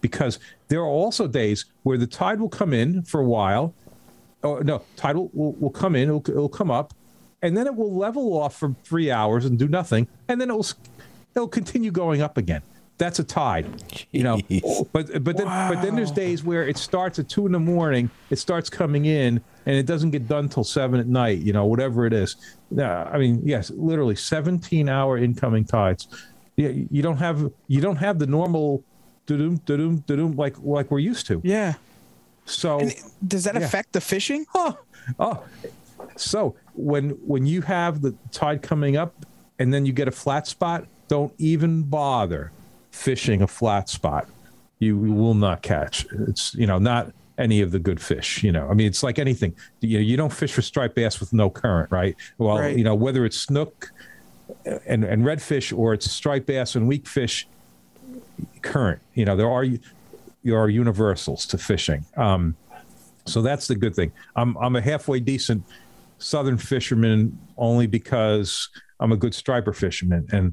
Speaker 3: because there are also days where the tide will come in for a while. Or no, tide will, will, will come in, it'll, it'll come up, and then it will level off for three hours and do nothing, and then it will it'll continue going up again. That's a tide, you know. But but then wow. but then there's days where it starts at two in the morning, it starts coming in, and it doesn't get done till seven at night, you know, whatever it is. I mean, yes, literally 17 hour incoming tides. Yeah, you don't have you don't have the normal da-doom, da-doom, da-doom, like like we're used to.
Speaker 1: Yeah.
Speaker 3: So and
Speaker 1: does that yeah. affect the fishing?
Speaker 3: Oh, oh. So when when you have the tide coming up and then you get a flat spot, don't even bother fishing a flat spot. You, you will not catch. It's you know not any of the good fish. You know, I mean, it's like anything. You know, you don't fish for striped bass with no current, right? Well, right. you know, whether it's snook and and redfish or it's striped bass and weak fish, current. You know, there are there are universals to fishing. Um, so that's the good thing. I'm I'm a halfway decent southern fisherman only because I'm a good striper fisherman. And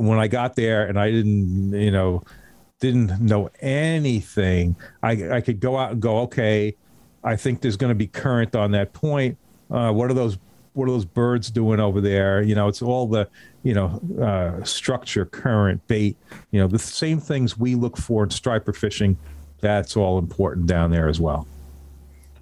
Speaker 3: when I got there and I didn't, you know, didn't know anything, I I could go out and go, okay, I think there's going to be current on that point. Uh, what are those what are those birds doing over there? You know, it's all the, you know, uh, structure, current, bait, you know, the same things we look for in striper fishing. That's all important down there as well.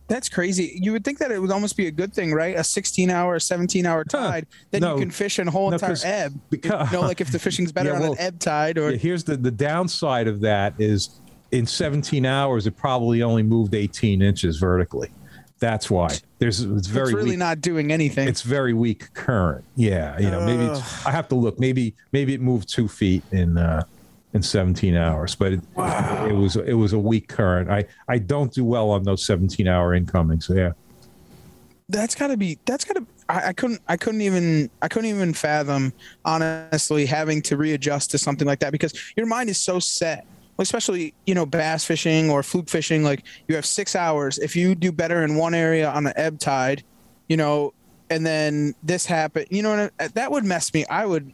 Speaker 1: That's crazy. You would think that it would almost be a good thing, right? A 16 hour, 17 hour tide, huh. then no, you can fish a whole no, entire ebb. Because, you know, like if the fishing's better yeah, well, on an ebb tide or.
Speaker 3: Yeah, here's the, the downside of that is in 17 hours, it probably only moved 18 inches vertically. That's why there's it's very
Speaker 1: it's really
Speaker 3: weak.
Speaker 1: not doing anything.
Speaker 3: It's very weak current. Yeah, you know, maybe I have to look. Maybe maybe it moved two feet in uh, in 17 hours, but it, wow. it was it was a weak current. I I don't do well on those 17 hour incomings. So yeah,
Speaker 1: that's got to be that's got to. I, I couldn't I couldn't even I couldn't even fathom honestly having to readjust to something like that because your mind is so set especially you know bass fishing or fluke fishing like you have six hours if you do better in one area on an ebb tide you know and then this happened you know that would mess me i would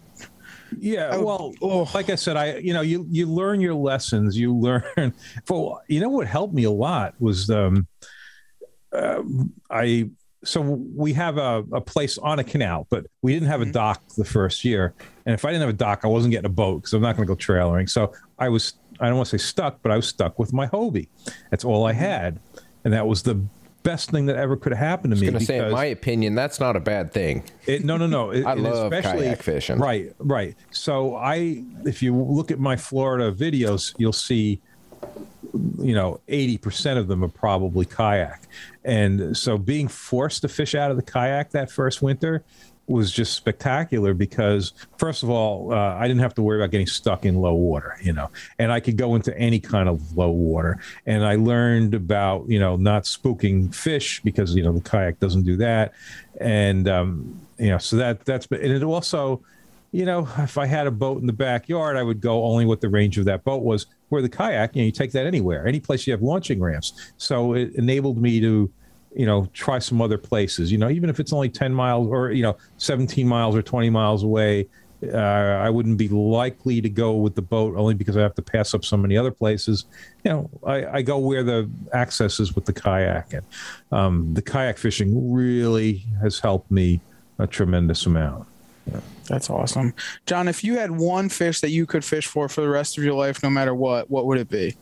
Speaker 3: yeah I would, well oh. like i said i you know you you learn your lessons you learn for you know what helped me a lot was um uh, i so we have a, a place on a canal, but we didn't have a dock the first year. And if I didn't have a dock, I wasn't getting a boat because I'm not going to go trailering. So I was, I don't want to say stuck, but I was stuck with my Hobie. That's all I mm-hmm. had. And that was the best thing that ever could have happened to
Speaker 2: I
Speaker 3: me.
Speaker 2: going to say, in my opinion, that's not a bad thing.
Speaker 3: it, no, no, no. It,
Speaker 2: I love kayak fishing.
Speaker 3: Right, right. So I, if you look at my Florida videos, you'll see, you know, eighty percent of them are probably kayak, and so being forced to fish out of the kayak that first winter was just spectacular because first of all uh, i didn't have to worry about getting stuck in low water you know and i could go into any kind of low water. And i learned about you know not spooking fish because you know the kayak doesn't do that. And um, you know so that that's and it also you know if i had a boat in the backyard i would go only what the range of that boat was. Where the kayak you know you take that anywhere any place you have launching ramps. So it enabled me to you know try some other places you know even if it's only 10 miles or you know 17 miles or 20 miles away uh, i wouldn't be likely to go with the boat only because i have to pass up so many other places you know i, I go where the access is with the kayak and um, the kayak fishing really has helped me a tremendous amount
Speaker 1: That's awesome. John, if you had one fish that you could fish for for the rest of your life, no matter what, what would it be?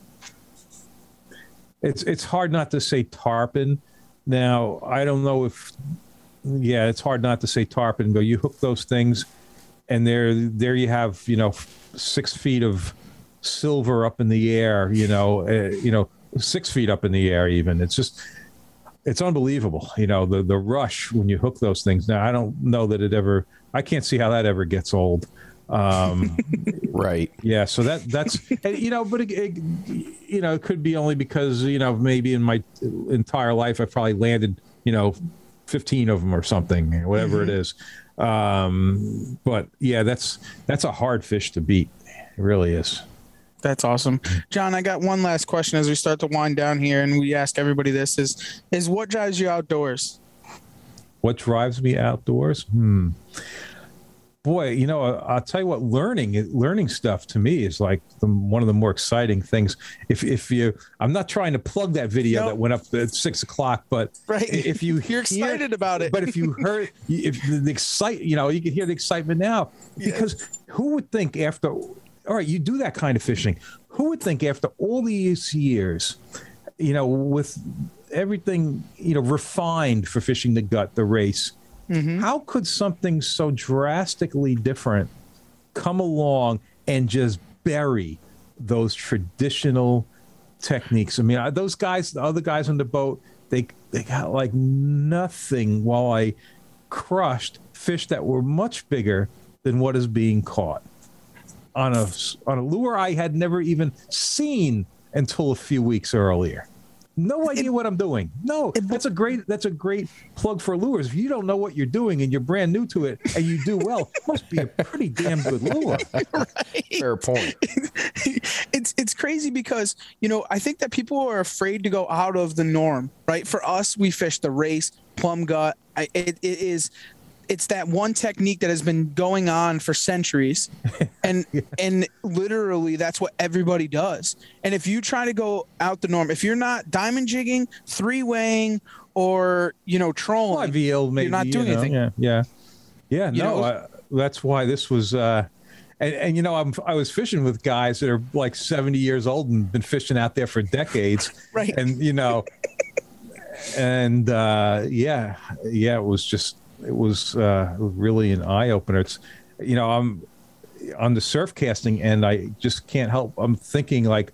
Speaker 3: it's it's hard not to say tarpon. Now I don't know if yeah, it's hard not to say tarpon, but you hook those things, and there there you have you know six feet of silver up in the air. You know, uh, you know six feet up in the air. Even it's just it's unbelievable. You know the the rush when you hook those things. Now I don't know that it ever. I can't see how that ever gets old. Um,
Speaker 2: Right.
Speaker 3: yeah, so that that's you know, but it, it, you know, it could be only because you know maybe in my entire life I've probably landed you know fifteen of them or something, whatever it is. Um, but yeah, that's that's a hard fish to beat. It really is.
Speaker 1: That's awesome. John, I got one last question as we start to wind down here and we ask everybody this is is what drives you outdoors?
Speaker 3: What drives me outdoors? Hmm. Boy, you know, I- I'll tell you what. Learning, learning stuff to me is like the, one of the more exciting things. If if you, I'm not trying to plug that video that went up at six o'clock, but
Speaker 1: Right.
Speaker 3: if you
Speaker 1: You're
Speaker 3: hear-
Speaker 1: excited about it.
Speaker 3: but if you heard, if the, the excite, you know, you can hear the excitement now because who would think after, all right, you do that kind of fishing. Who would think after all these years, you know, with everything, you know, refined for fishing the gut, the race, Mm-hmm. how could something so drastically different come along and just bury those traditional techniques? I mean, those guys, the other guys on the boat, they they got like nothing while I crushed fish that were much bigger than what is being caught on a on a lure I had never even seen until a few weeks earlier. No idea what I'm doing. No, that's a great that's a great plug for lures. If you don't know what you're doing and you're brand new to it and you do well, it must be a pretty damn good lure.
Speaker 2: Fair point.
Speaker 1: it's it's crazy because you know I think that people are afraid to go out of the norm, right? For us, we fish the race, plum gut. I, it, it is it's that one technique that has been going on for centuries, and and literally that's what everybody does. And if you try to go out the norm, if you're not diamond jigging, three-waying, or you know trolling,
Speaker 3: eel, maybe.
Speaker 1: you're not
Speaker 3: you
Speaker 1: doing
Speaker 3: know,
Speaker 1: anything.
Speaker 3: Yeah, yeah, yeah.
Speaker 1: You
Speaker 3: no, I, that's why this was. uh and, and you know, I'm I was fishing with guys that are like 70 years old and been fishing out there for decades,
Speaker 1: Right.
Speaker 3: And you know, and uh, yeah, yeah, it was just it was uh, really an eye opener. It's you know, I'm on the surf casting, and I just can't help. I'm thinking like,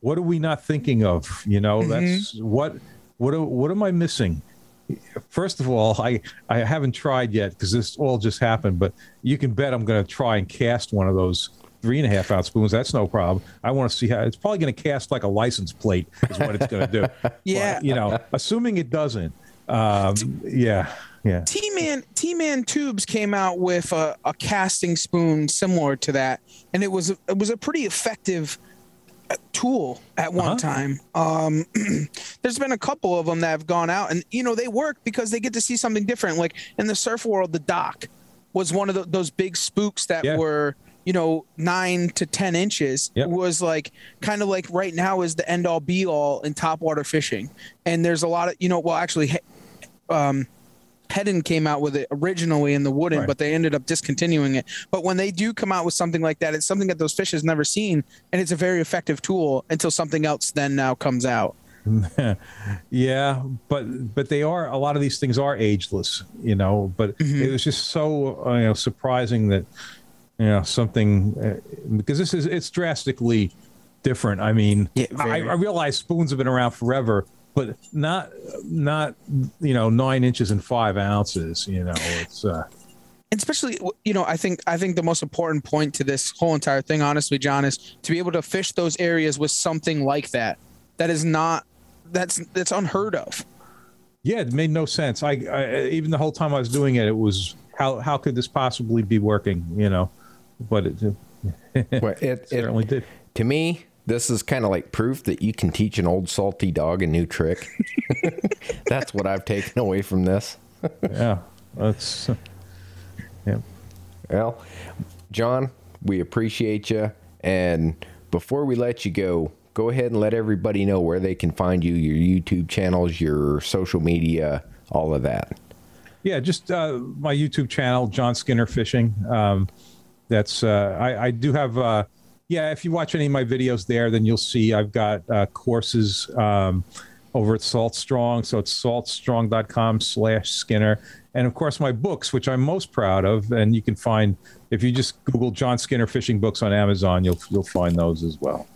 Speaker 3: what are we not thinking of? You know, that's what what what am I missing? First of all, I I haven't tried yet because this all just happened. But you can bet I'm going to try and cast one of those three and a half ounce spoons. That's no problem. I want to see how it's probably going to cast like a license plate is what it's going to do.
Speaker 1: Yeah.
Speaker 3: But, you know, assuming it doesn't. Um, yeah, yeah.
Speaker 1: T Man T Man Tubes came out with a, a casting spoon similar to that, and it was a, it was a pretty effective uh, tool at one
Speaker 3: Uh-huh.
Speaker 1: time. Um, there's been a couple of them that have gone out, and you know they work because they get to see something different. Like in the surf world, the Doc was one of the, those big spooks that
Speaker 3: Yeah.
Speaker 1: were you know nine to ten inches.
Speaker 3: Yep.
Speaker 1: Was like kind of like right now is the end all be all in topwater fishing, and there's a lot of you know well actually um, Heddon came out with it originally in the wooden,
Speaker 3: Right.
Speaker 1: but they ended up discontinuing it. But when they do come out with something like that, it's something that those fish has never seen, and it's a very effective tool until something else then now comes out.
Speaker 3: Yeah, but but they are a lot of these things are ageless, you know. But it was just so uh, you know surprising that you know something uh, because this is it's drastically different. I mean,
Speaker 1: Yeah,
Speaker 3: I. I realize spoons have been around forever, but not not you know nine inches and five ounces. You know, it's uh,
Speaker 1: especially, you know, I think I think the most important point to this whole entire thing, honestly, John, is to be able to fish those areas with something like that. That is not that's that's unheard of.
Speaker 3: yeah, it made no sense. I, I even the whole time I was doing it, it was how how could this possibly be working? You know, but it, it
Speaker 2: Well, it, it,
Speaker 3: certainly did.
Speaker 2: to me, this is kind of like proof that you can teach an old salty dog a new trick. That's what I've taken away from this.
Speaker 3: Yeah, that's yeah.
Speaker 2: Well, John, we appreciate you. And before we let you go, go ahead and let everybody know where they can find you, your YouTube channels, your social media, all of that.
Speaker 3: Yeah, just uh, my YouTube channel, John Skinner Fishing. Um, that's uh, I, I do have. Uh, yeah, if you watch any of my videos there, then you'll see I've got uh, courses um, over at Salt Strong. So it's saltstrong.com slash Skinner. And of course, my books, which I'm most proud of. And you can find, if you just Google John Skinner Fishing Books on Amazon, you'll, you'll find those as well.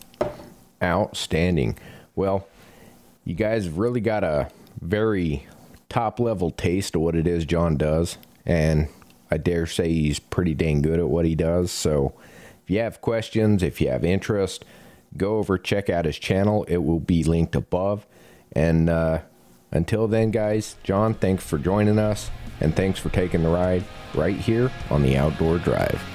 Speaker 2: Outstanding. Well, you guys really got a very top level taste of what it is John does. And I dare say he's pretty dang good at what he does. So you have questions, if you have interest, go over, check out his channel. It will be linked above. And uh, until then, guys, John, thanks for joining us. And thanks for taking the ride right here on the Outdoor Drive.